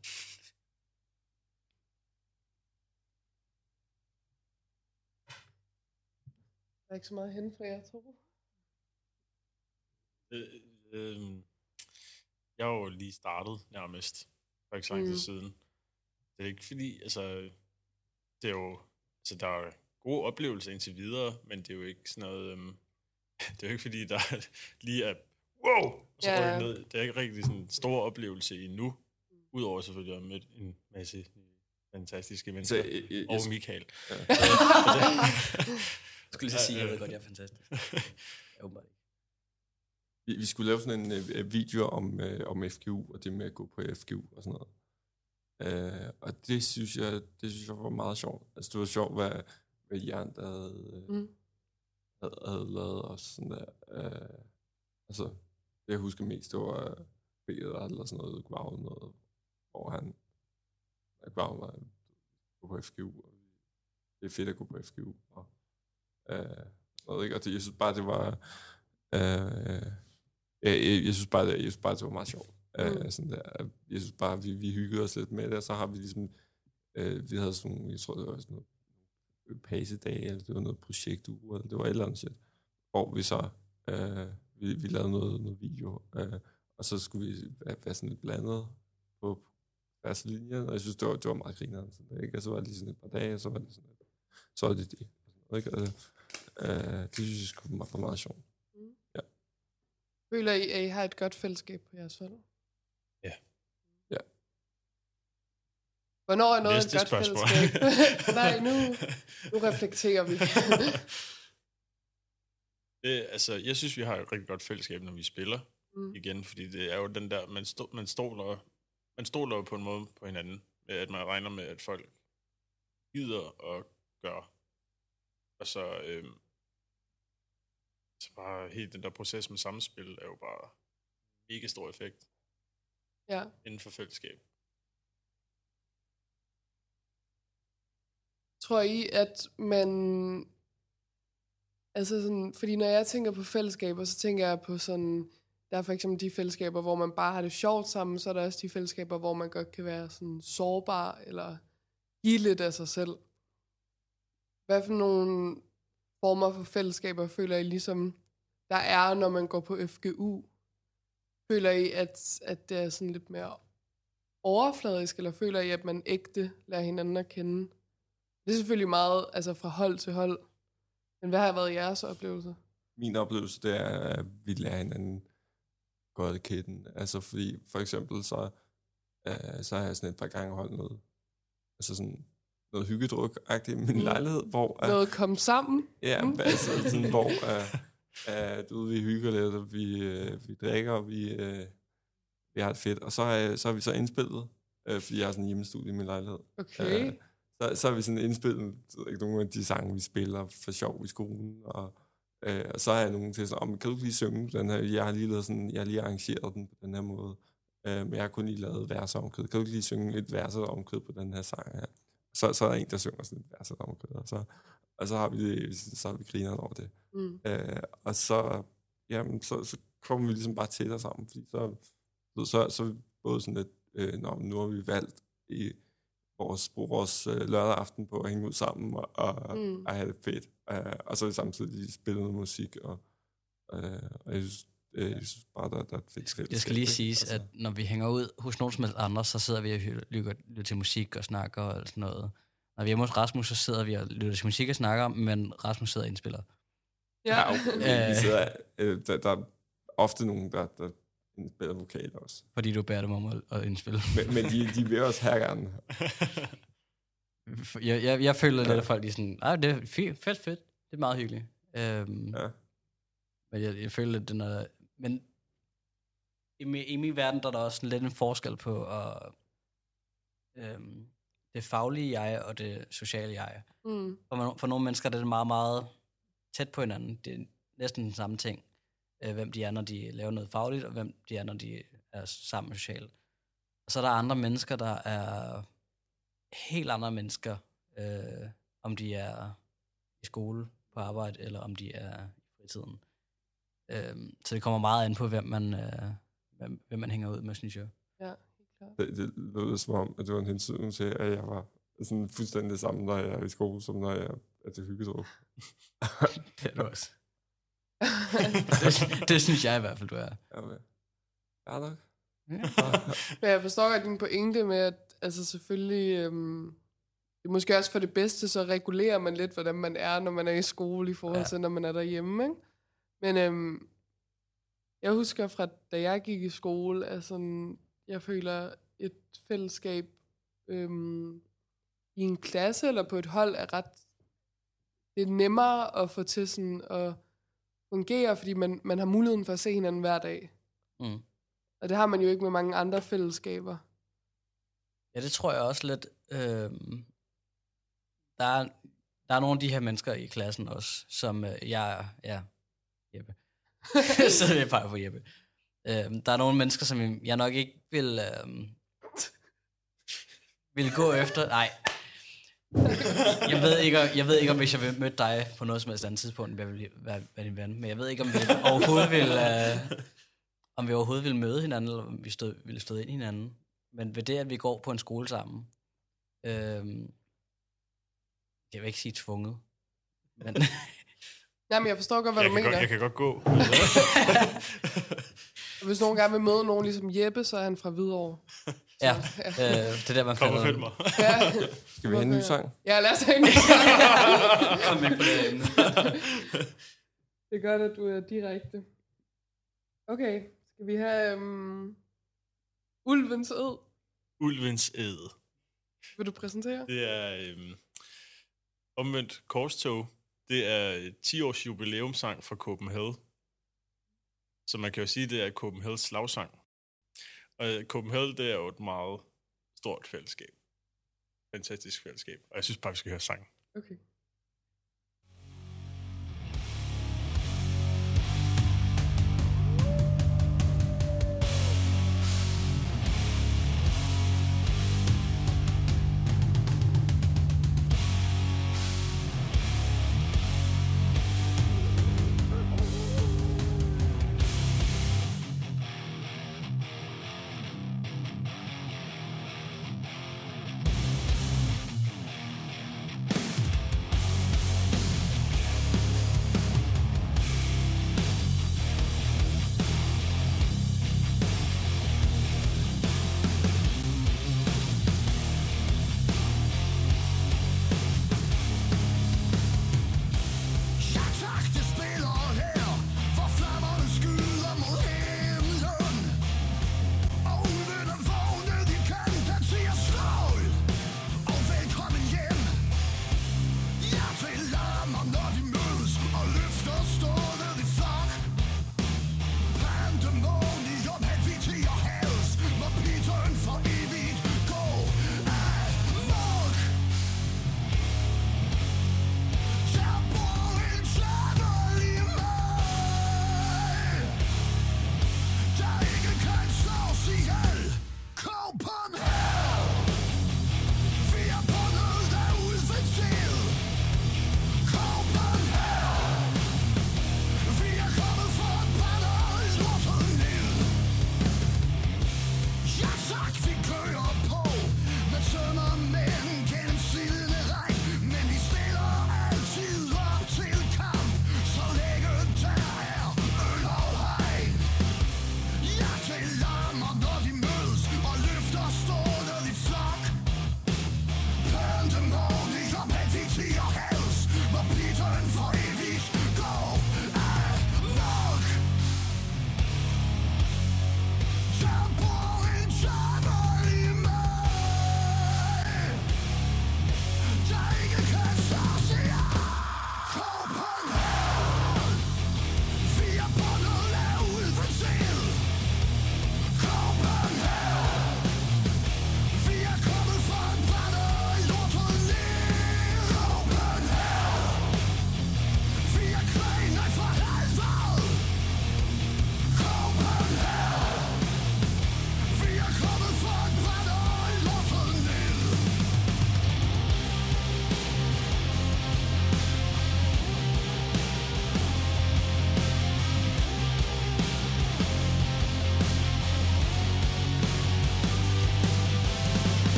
Der er ikke så meget hen for jer to. Øh, øh, jeg har jo lige startet nærmest, for ikke så lang tid Mm. siden. Det er ikke fordi, altså, det er jo, altså, der er gode oplevelser indtil videre, men det er jo ikke sådan noget, øhm, <laughs> det er jo ikke fordi, der <laughs> lige er, wow, og så Ja. ned. Det er ikke rigtig sådan en stor oplevelse endnu, udover selvfølgelig at mødt en masse fantastiske Så, mennesker, jeg, jeg, og Michael. Ja. <laughs> Jeg skulle lige sige, jeg ved godt, jeg er fantastisk. Jeg åbenbart ikke. vi, vi skulle lave sådan en øh, video om, øh, om FGU, og det med at gå på FGU og sådan noget. Øh, og det synes jeg, det synes jeg var meget sjovt. Altså det var sjovt, hvad, hvad Jan der havde, Mm. havde, havde lavet og sådan der. Øh, altså, det jeg husker mest, det var øh, Peter eller sådan noget, Gvav noget, hvor han, Gvav var på FGU, og det er fedt at gå på FGU, og øh, noget, ikke? Og det, jeg synes bare, det var, øh, jeg, jeg, jeg, synes bare, det, jeg synes bare, det var meget sjovt. Mm. Mm. Øh, sådan der. Jeg synes bare, vi, vi hyggede os lidt med det, og så har vi ligesom, øh, vi havde sådan jeg tror, det var sådan noget pasedage, eller det var noget projektuge, eller det var et eller andet shit, hvor vi så, øh, vi, vi lavede noget, noget video, øh, og så skulle vi være, være sådan lidt blandet på tværs af linjen, og jeg synes, det var, det var meget grinerende. Sådan, der, ikke? Og så var det lige sådan et par dage, og så var det sådan, så var det det. Ikke? Og, øh, det synes jeg skulle var meget sjovt. Føler I, at I har et godt fællesskab på jeres hold? Ja. Ja. Hvornår er noget Næste et godt spørgsmål. fællesskab? <laughs> Nej, nu, nu reflekterer vi. <laughs> Det, altså, jeg synes, vi har et rigtig godt fællesskab, når vi spiller Mm. igen, fordi det er jo den der, man, sto, man, stoler, man stoler jo på en måde på hinanden, med at man regner med, at folk gider at gøre. Og så, øhm, så bare helt den der proces med samspil er jo bare mega stor effekt ja. inden for fællesskab. Tror I, at man... Altså sådan, fordi når jeg tænker på fællesskaber, så tænker jeg på sådan... Der er for eksempel de fællesskaber, hvor man bare har det sjovt sammen, så er der også de fællesskaber, hvor man godt kan være sådan sårbar, eller give lidt af sig selv. Hvad for nogle former for fællesskaber føler I ligesom, der er, når man går på FGU? Føler I, at, at det er sådan lidt mere overfladisk, eller føler I, at man ægte lærer hinanden at kende? Det er selvfølgelig meget altså fra hold til hold. Men hvad har været jeres oplevelse? Min oplevelse, det er, at vi lærer hinanden godt at kende. Altså fordi, for eksempel, så, øh, så har jeg sådan et par gange holdt noget, altså sådan noget hyggedruk-agtigt i min Mm. lejlighed, hvor... øh, Noget kom sammen? Ja, Mm. altså sådan, hvor uh, <laughs> uh, du ved, vi hygger lidt, og vi, uh, vi drikker, og vi, uh, vi har det fedt. Og så har, så har vi så indspillet, uh, fordi jeg har sådan en hjemmestudie i min lejlighed. Okay. Øh, så, så har vi sådan indspillet nogle af de sange, vi spiller for sjov i skolen, og, øh, og så har jeg nogen til sådan, om kan du lige synge den her? Jeg har lige lavet sådan, jeg har lige arrangeret den på den her måde, øh, men jeg har kun lige lavet verseomkød. Kan du lige synge et verseomkød på den her sang her? Så, så er der en, der synger sådan et verseomkød, og så, og så har vi, det, så har vi grineren over det. Mm. Øh, og så, jamen, så, så kommer vi ligesom bare tættere sammen, fordi så, så, så, så er vi både sådan lidt, øh, når nu har vi valgt i vores, bruge vores øh, lørdag aften på at hænge ud sammen og, og, Mm. og have det fedt. Øh, og så samtidig spillet noget musik, og, øh, og jeg synes, øh, jeg synes bare, der, der er et fedt Det skal lige siges, Altså, at når vi hænger ud hos nogen som helst andre, så sidder vi og lytter, lytter til musik og snakker og alt sådan noget. Når vi er hjemme hos Rasmus, så sidder vi og lytter til musik og snakker, men Rasmus sidder og indspiller. Ja. Ja, okay. vi sidder, øh, der, der er ofte nogen, der, der spiller vokal også. Fordi du bærer dem om at, at indspille. Men, men de, de vil også her gerne. <laughs> Jeg, jeg, jeg føler lidt, at folk er sådan, nej, det er fint, fedt, fedt. Det er meget hyggeligt. Øhm, Ja. Men jeg, jeg føler lidt, den er... Men i, i min verden, der er der også lidt en forskel på at, øhm, det faglige jeg og det sociale jeg. Mm. For, man, for nogle mennesker er det meget, meget tæt på hinanden. Det er næsten den samme ting. Øh, hvem de er, når de laver noget fagligt, og hvem de er, når de er sammen socialt. Og så er der andre mennesker, der er helt andre mennesker. Øh, om de er i skole, på arbejde, eller om de er i fritiden. Øh, så det kommer meget an på, hvem man, øh, hvem, hvem man hænger ud med, synes jeg. Ja, Det, det lød som om, at det var en hensyn til, at jeg var sådan fuldstændig det samme, når jeg er i skole, som når jeg er til hyggetog. <laughs> Det er du også. det, det synes jeg i hvert fald, du er. Okay. Ja, nok. Men jeg forstår godt din pointe med, at altså selvfølgelig, øhm, det er måske også for det bedste, så regulerer man lidt, hvordan man er, når man er i skole, i forhold Ja. til, når man er derhjemme. Ikke? Men øhm, jeg husker fra, da jeg gik i skole, at sådan, jeg føler et fællesskab øhm, i en klasse eller på et hold er ret, det er nemmere at få til sådan at fungere, fordi man, man har muligheden for at se hinanden hver dag. Mm. Og det har man jo ikke med mange andre fællesskaber. Ja, det tror jeg også lidt. Øhm, der, er, der er nogle af de her mennesker i klassen også, som øh, jeg er... Ja, Jeppe. <laughs> Så jeg pege på Jeppe. Øhm, der er nogle mennesker, som jeg nok ikke vil... Øhm, vil gå efter... Nej. Jeg ved, ikke, jeg ved ikke, om hvis jeg vil møde dig på noget som helst andet tidspunkt, jeg vil være, være din ven, men jeg ved ikke, om vi overhovedet vil, øh, om vi overhovedet vil møde hinanden, eller om vi stod, ville stå ind i hinanden. Men ved det, at vi går på en skole sammen, øhm, jeg vil ikke sige tvunget, men Jamen, jeg forstår godt, hvad jeg, du kan mener. godt, jeg kan godt gå. <laughs> <laughs> Og Hvis nogen gerne vil møde nogen ligesom Jeppe, så er han fra Hvidovre. ja, øh, det er der, man Kom og følg mig. Ja, Skal vi have en ny sang? ja lad os have en <laughs> Kom med på det emne. <laughs> Det er godt, at du er direkte. Okay, skal vi have um, Ulvens Ød? Ulvens æde. Vil du præsentere? Det er øhm, omvendt korstog. Det er 10 års jubilæumsang fra Copenhagen. Så man kan jo sige, det er Copenhagens slagsang. Og øh, Copenhagen, det er jo et meget stort fællesskab. Fantastisk fællesskab. Og jeg synes bare, vi skal høre sangen. Okay.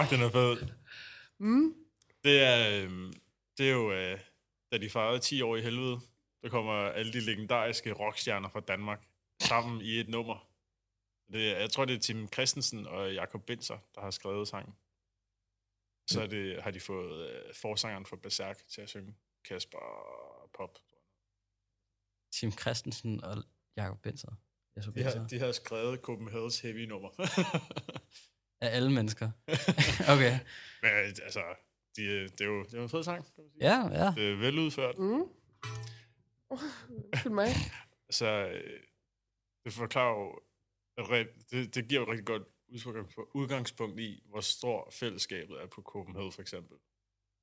Fuck, den er fed. Mm. Det er, øhm, det er jo, øh, da de fejrede 10 år i helvede, der kommer alle de legendariske rockstjerner fra Danmark sammen i et nummer. Det, er- jeg tror, det er Tim Christensen og Jakob Binser, der har skrevet sangen. Så er det, har de fået øh, forsangeren for Berserk til at synge Kasper Pop. Tim Christensen og Jakob Benser. Jeg så De har, de har skrevet Copenhagen's Heavy nummer. <laughs> Af alle mennesker. <laughs> okay. Men øh, altså, de, øh, det, er jo, det er jo en fed sang. Kan man sige. Ja, ja. Det er veludført. Mm. Undskyld mig. <laughs> Altså, øh, det forklarer jo, det, det giver jo et rigtig godt udgangspunkt- udgangspunkt i, hvor stor fællesskabet er på Copenhagen, for eksempel.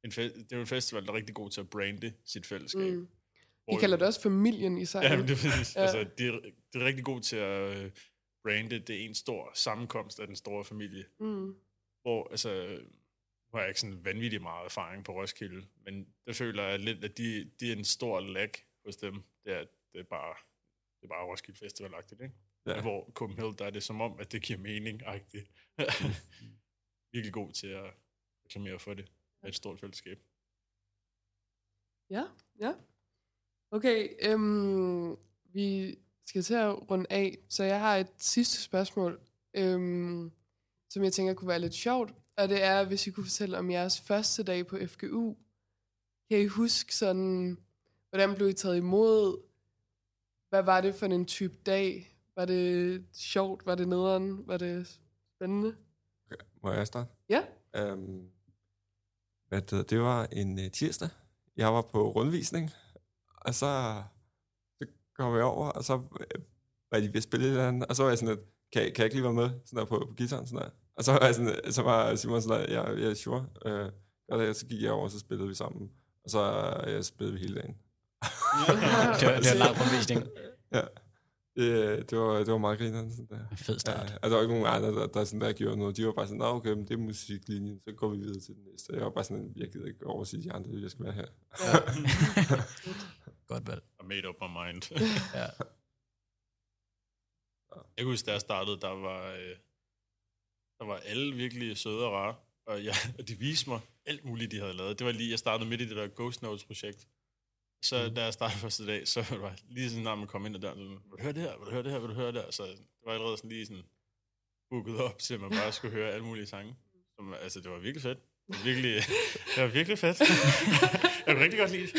En fe- det er jo en festival, der er rigtig god til at brande sit fællesskab. Mm. De kalder det også familien i sig. Ja, men det er præcis. Ja. Ja. Altså, det, er, det er rigtig god til at øh, brande. Det er en stor sammenkomst af den store familie. Mm. Hvor, altså, nu har jeg ikke sådan vanvittigt meget erfaring på Roskilde, men der føler jeg lidt, at de, de er en stor lag hos dem. Det er, det er bare, det er bare Roskilde Festival-agtigt, ikke? Ja. Ja. Hvor Copenhagen, der er det som om, at det giver mening-agtigt. <laughs> Virkelig god til at reklamere for det. Med et stort fællesskab. Ja, ja. Okay, øhm, vi skal til at runde af, så jeg har et sidste spørgsmål, øhm, som jeg tænker kunne være lidt sjovt, og det er, hvis I kunne fortælle om jeres første dag på FGU. Kan I huske sådan, hvordan blev I taget imod? Hvad var det for en type dag? Var det sjovt? Var det nederen? Var det spændende? Må jeg starte? Ja. Um, hvad det, det var en uh, tirsdag. Jeg var på rundvisning, og så kom jeg over, og så var de ved at spille et eller andet, og så var jeg sådan lidt, kan, kan jeg ikke lige være med sådan der på, på gitaren? Sådan der. Og så var, jeg sådan, så var Simon sådan der, ja, ja sure. Uh, og der, så gik jeg over, og så spillede vi sammen. Og så uh, spillede vi hele dagen. Det var, det var en lang rundvisning. Ja. Det, det, var, det var meget grinerende. Sådan der. En fed start. Ja, altså, der var ikke nogen andre, der, der, sådan der gjorde noget. De var bare sådan, okay, men det er musiklinjen, så går vi videre til den næste. Jeg var bare sådan, jeg gider ikke over at sige de andre, jeg skal være her. Ja. <laughs> Godt valg. I made up my mind. <laughs> Ja. Jeg kan huske, da jeg startede, der var, øh, der var alle virkelig søde og rare. Og, jeg, og de viste mig alt muligt, de havde lavet. Det var lige, jeg startede midt i det der Ghost Notes projekt. Så da jeg startede første dag, så var det lige sådan, når man kom ind ad døren, så, vil du høre det her, vil du høre det her, vil du høre det her? Så det var allerede sådan lige sådan booket op til, at man bare skulle høre alle mulige sange. Som, altså, det var virkelig fedt. Det var virkelig, <laughs> det var virkelig fedt. <laughs> jeg kunne rigtig godt lide det.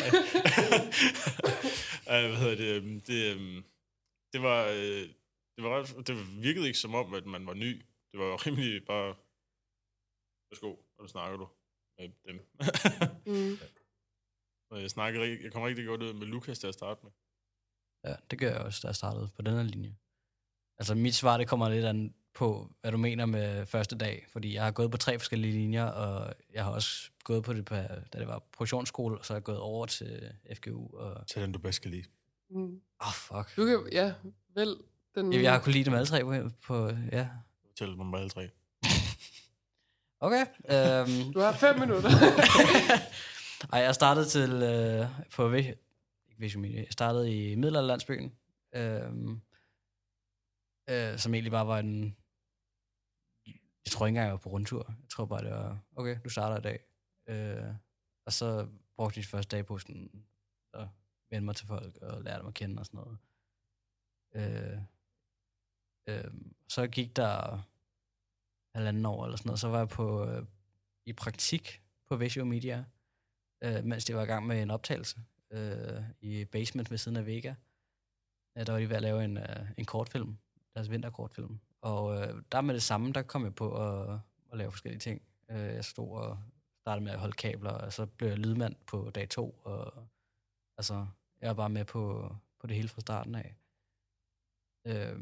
Hvad hedder det? øhm, Det, øhm, det var, øh, det, var det virkede ikke som om, at man var ny. Det var jo rimelig bare, værsgo, og snakker du med dem. Mm. <laughs> og jeg, snakkede, rigtig- jeg kom rigtig godt ud med Lukas til at starte med. Ja, det gør jeg også, da jeg startede på den her linje. Altså mit svar, det kommer lidt an på, hvad du mener med første dag. Fordi jeg har gået på tre forskellige linjer, og jeg har også gået på det, på, da det var produktionsskole, og så er jeg gået over til FGU. Og... Til den, du bedst kan lide. Mm. Oh, fuck. Du kan, ja, vel, den... Jeg, jeg har kunnet lide dem alle tre på, på ja. Fortæl mig om alle tre. <laughs> Okay. Øhm, Du har fem minutter. <laughs> Ej, jeg startede til øh, på ikke Vision Media. Jeg startede i Middelalderlandsbyen, øh, øh, som egentlig bare var en... Jeg tror ikke engang, jeg var på rundtur. Jeg tror bare, det var, okay, du starter i dag. Øh, og så brugte jeg de første dage på sådan, at vende mig til folk og lære dem at kende og sådan noget. Øh, øh, så gik der halvanden år eller sådan noget, så var jeg på, øh, i praktik på Visio Media, øh, mens de var i gang med en optagelse øh, i basement ved siden af Vega. Ja, der var de ved at lave en, øh, en kortfilm, deres vinterkortfilm. Og øh, der med det samme, der kom jeg på at, at lave forskellige ting. Øh, jeg stod og startede med at holde kabler, og så blev jeg lydmand på dag to. Og, altså, jeg var bare med på, på det hele fra starten af. Øh,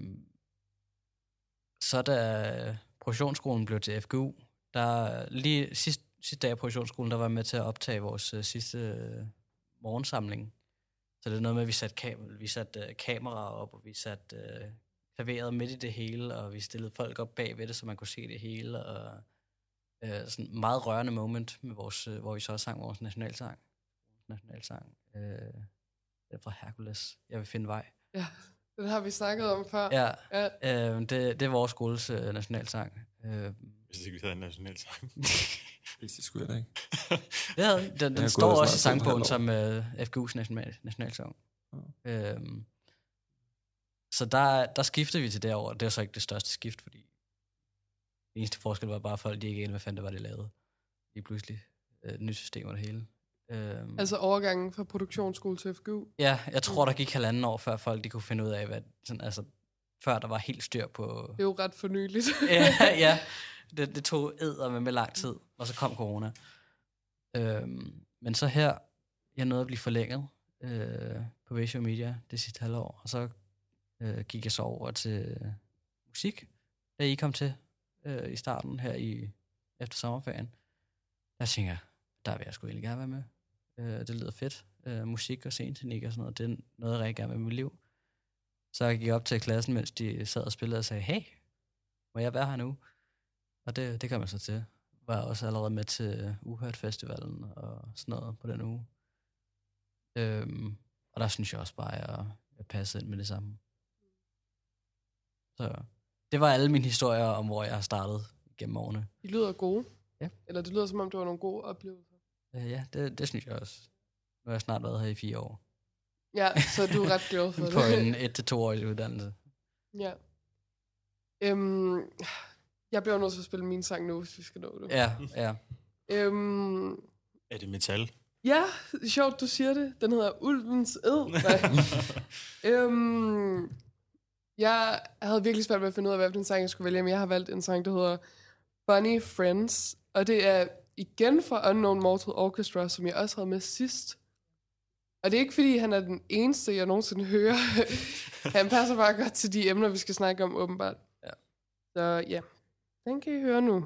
så da produktionsskolen blev til FGU, der lige sidst, sidste dag af produktionsskolen, der var jeg med til at optage vores øh, sidste øh, morgensamling. Så det er noget med, at vi satte, kam- vi satte øh, uh, kameraer op, og vi satte øh, klaveret midt i det hele, og vi stillede folk op bag ved det, så man kunne se det hele. Og øh, sådan meget rørende moment, med vores, øh, hvor vi så også sang vores nationalsang. Nationalsang. Øh, det er fra Hercules. Jeg vil finde vej. ja. Den har vi snakket om før. Ja, Ja. øh, det, det er vores skoles øh, nationalsang. Øh, Hvis ikke vi havde en nationalsang. <laughs> Det skulle jeg da ikke. det havde, den, den er står også i sangbogen som øh, FGU's national, nationalsang. Øh, så der, der skiftede vi til derovre. Det var så ikke det største skift, fordi det eneste forskel var bare, at folk de ikke anede, hvad fanden det var, de lavede. Lige pludselig. Øh, nyt system og det hele. Øh, Altså overgangen fra produktionsskole til FGU. Ja, jeg tror, der gik halvanden år, før folk de kunne finde ud af, hvad, sådan, altså, før der var helt styr på... Det er jo ret fornyeligt. <laughs> ja, <laughs> ja. Det, det tog æder med, med lang tid, og så kom corona. Øhm, men så her, jeg nåede at blive forlænget øh, på Ratio Media det sidste halvår, og så øh, gik jeg så over til musik, da I kom til øh, i starten her i efter sommerferien. Der tænker jeg, der vil jeg sgu egentlig gerne være med. Øh, det lyder fedt. Øh, musik og sceneteknik og sådan noget, det er noget, jeg rigtig gerne vil med mit liv. Så jeg gik op til klassen, mens de sad og spillede og sagde, hey, må jeg være her nu? Og det, det kan man så til. Var jeg også allerede med til Uhørt Festivalen og sådan noget på den uge. Øhm, og der synes jeg også bare, at jeg, jeg passede ind med det samme. Så det var alle mine historier om, hvor jeg har startet gennem årene. De lyder gode. Ja. Eller det lyder som om, det var nogle gode oplevelser. Øh, ja, det, det synes jeg også. Nu har jeg snart været her i fire år. Ja, så du er ret glad for <laughs> På det. en et til to årig uddannelse. ja. Øhm, jeg bliver nødt til at spille min sang nu, hvis vi skal nå det. Ja, ja. Øhm, Er det metal? ja, sjovt, du siger det. Den hedder Ulvens Ed. <laughs> Nej. øhm, jeg havde virkelig svært ved at finde ud af, hvad for en sang jeg skulle vælge, men jeg har valgt en sang, der hedder Funny Friends. Og det er igen fra Unknown Mortal Orchestra, som jeg også havde med sidst. Og det er ikke, fordi han er den eneste, jeg nogensinde hører. <laughs> han passer bare godt til de emner, vi skal snakke om, åbenbart. Ja. Så ja, den kan I høre nu.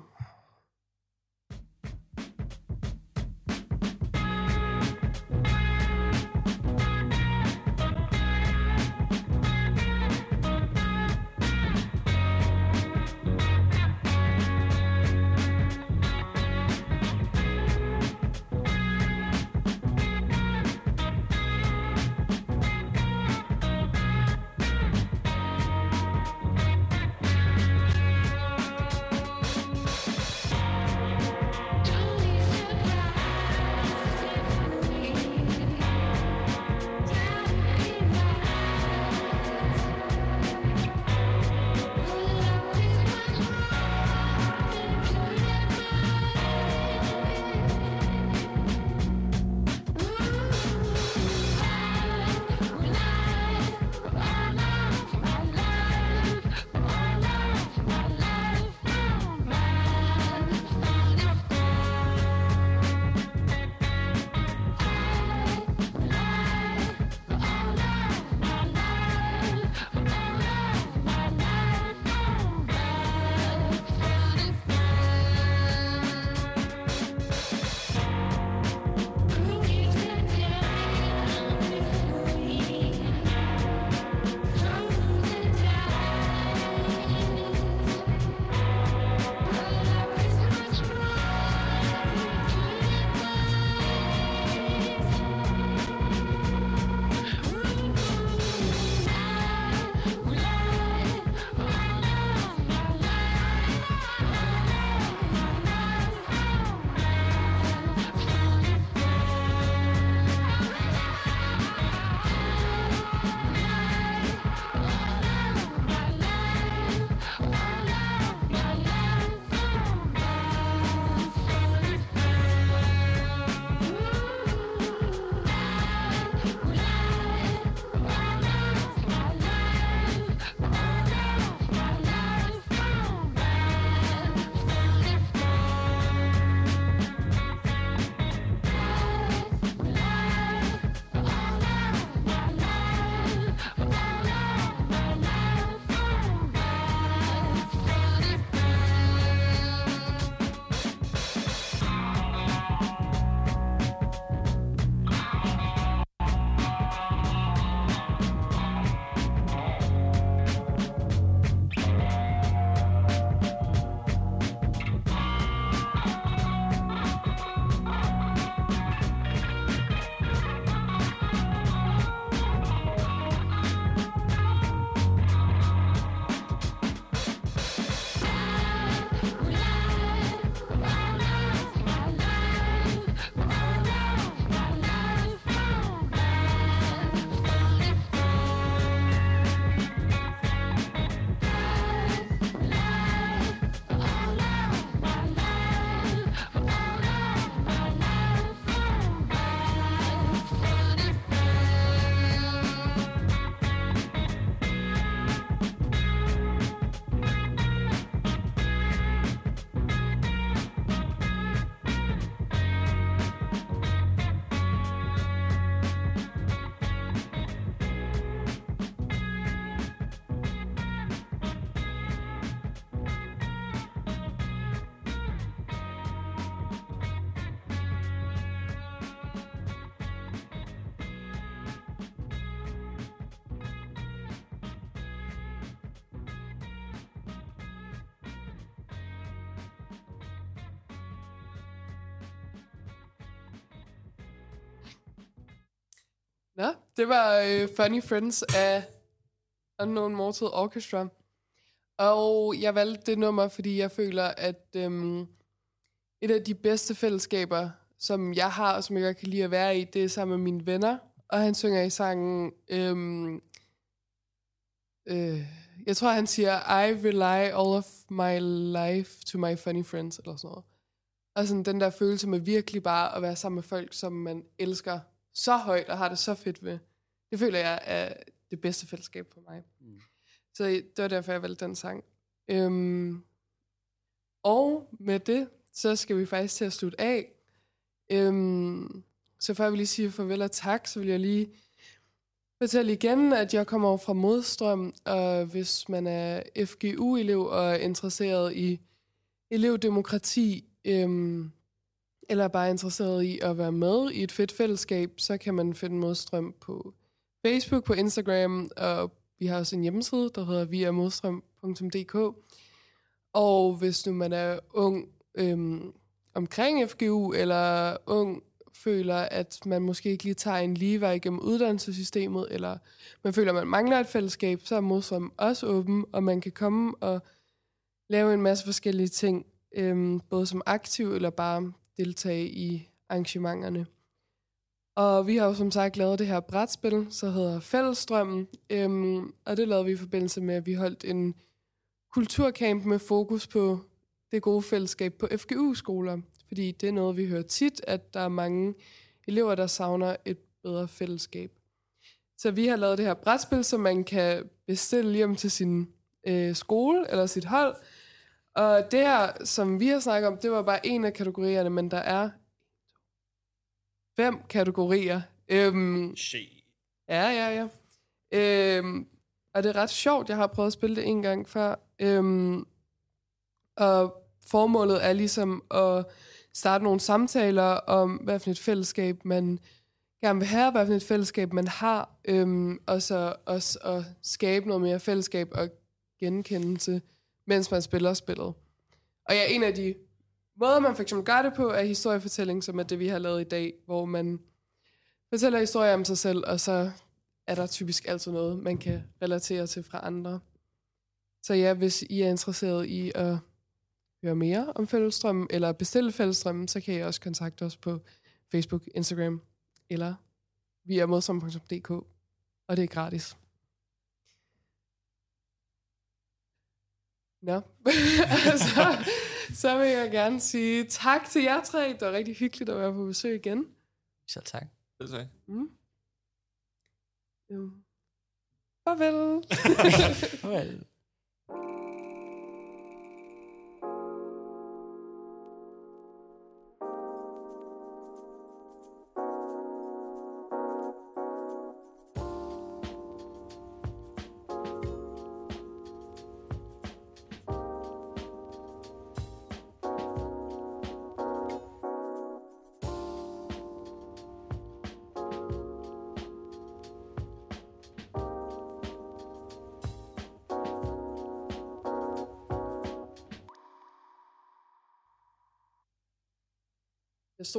Nå, det var øh, Funny Friends af Unknown Mortal Orchestra. Og jeg valgte det nummer, fordi jeg føler, at øhm, et af de bedste fællesskaber, som jeg har, og som jeg godt kan lide at være i, det er sammen med mine venner. Og han synger i sangen... Øhm, øh, jeg tror, han siger, I rely all of my life to my funny friends, eller sådan noget. Og sådan den der følelse med virkelig bare at være sammen med folk, som man elsker så højt og har det så fedt ved. Det føler jeg er det bedste fællesskab for mig. Mm. Så det var derfor, jeg valgte den sang. Øhm, og med det, så skal vi faktisk til at slutte af. Øhm, så før vi lige siger farvel og tak, så vil jeg lige fortælle igen, at jeg kommer fra Modstrøm, og hvis man er FGU-elev og er interesseret i elevdemokrati, øhm, eller bare interesseret i at være med i et fedt fællesskab, så kan man finde Modstrøm på Facebook, på Instagram, og vi har også en hjemmeside, der hedder viamodstrøm.dk. Og hvis nu man er ung øhm, omkring FGU, eller ung føler, at man måske ikke lige tager en lige vej gennem uddannelsessystemet, eller man føler, at man mangler et fællesskab, så er Modstrøm også åben, og man kan komme og lave en masse forskellige ting, øhm, både som aktiv eller bare deltage i arrangementerne. Og vi har jo som sagt lavet det her brætspil, så hedder Fællesstrømmen, øhm, og det lavede vi i forbindelse med, at vi holdt en kulturcamp med fokus på det gode fællesskab på FGU-skoler, fordi det er noget, vi hører tit, at der er mange elever, der savner et bedre fællesskab. Så vi har lavet det her brætspil, som man kan bestille hjem til sin øh, skole eller sit hold. Og det her, som vi har snakket om, det var bare en af kategorierne, men der er fem kategorier. Øhm, Shit. Ja, ja, ja. Øhm, og det er ret sjovt. Jeg har prøvet at spille det en gang før. Øhm, og formålet er ligesom at starte nogle samtaler om, hvad for et fællesskab man gerne vil have, hvad for et fællesskab man har, øhm, og så også at skabe noget mere fællesskab og genkendelse, mens man spiller spillet. Og ja, en af de måder, man for eksempel gør det på, er historiefortælling, som er det, vi har lavet i dag, hvor man fortæller historier om sig selv, og så er der typisk altid noget, man kan relatere til fra andre. Så ja, hvis I er interesseret i at høre mere om Fællesstrøm, eller bestille Fællesstrøm, så kan I også kontakte os på Facebook, Instagram, eller via modstrøm.dk, og det er gratis. Nå, <laughs> så, så vil jeg gerne sige tak til jer tre. Det var rigtig hyggeligt at være på besøg igen. Selv tak. Det sagde. Mm. Øhm. Farvel. <laughs> Well.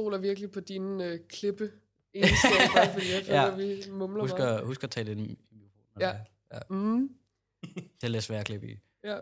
Stoler virkelig på dine øh, klippe egenskaber, fordi jeg <laughs> føler, Ja. vi mumler Husk meget. at, husk at tale lidt i mikrofonen. Ja. ja. Mm. Det er lidt svært at klippe i. Ja.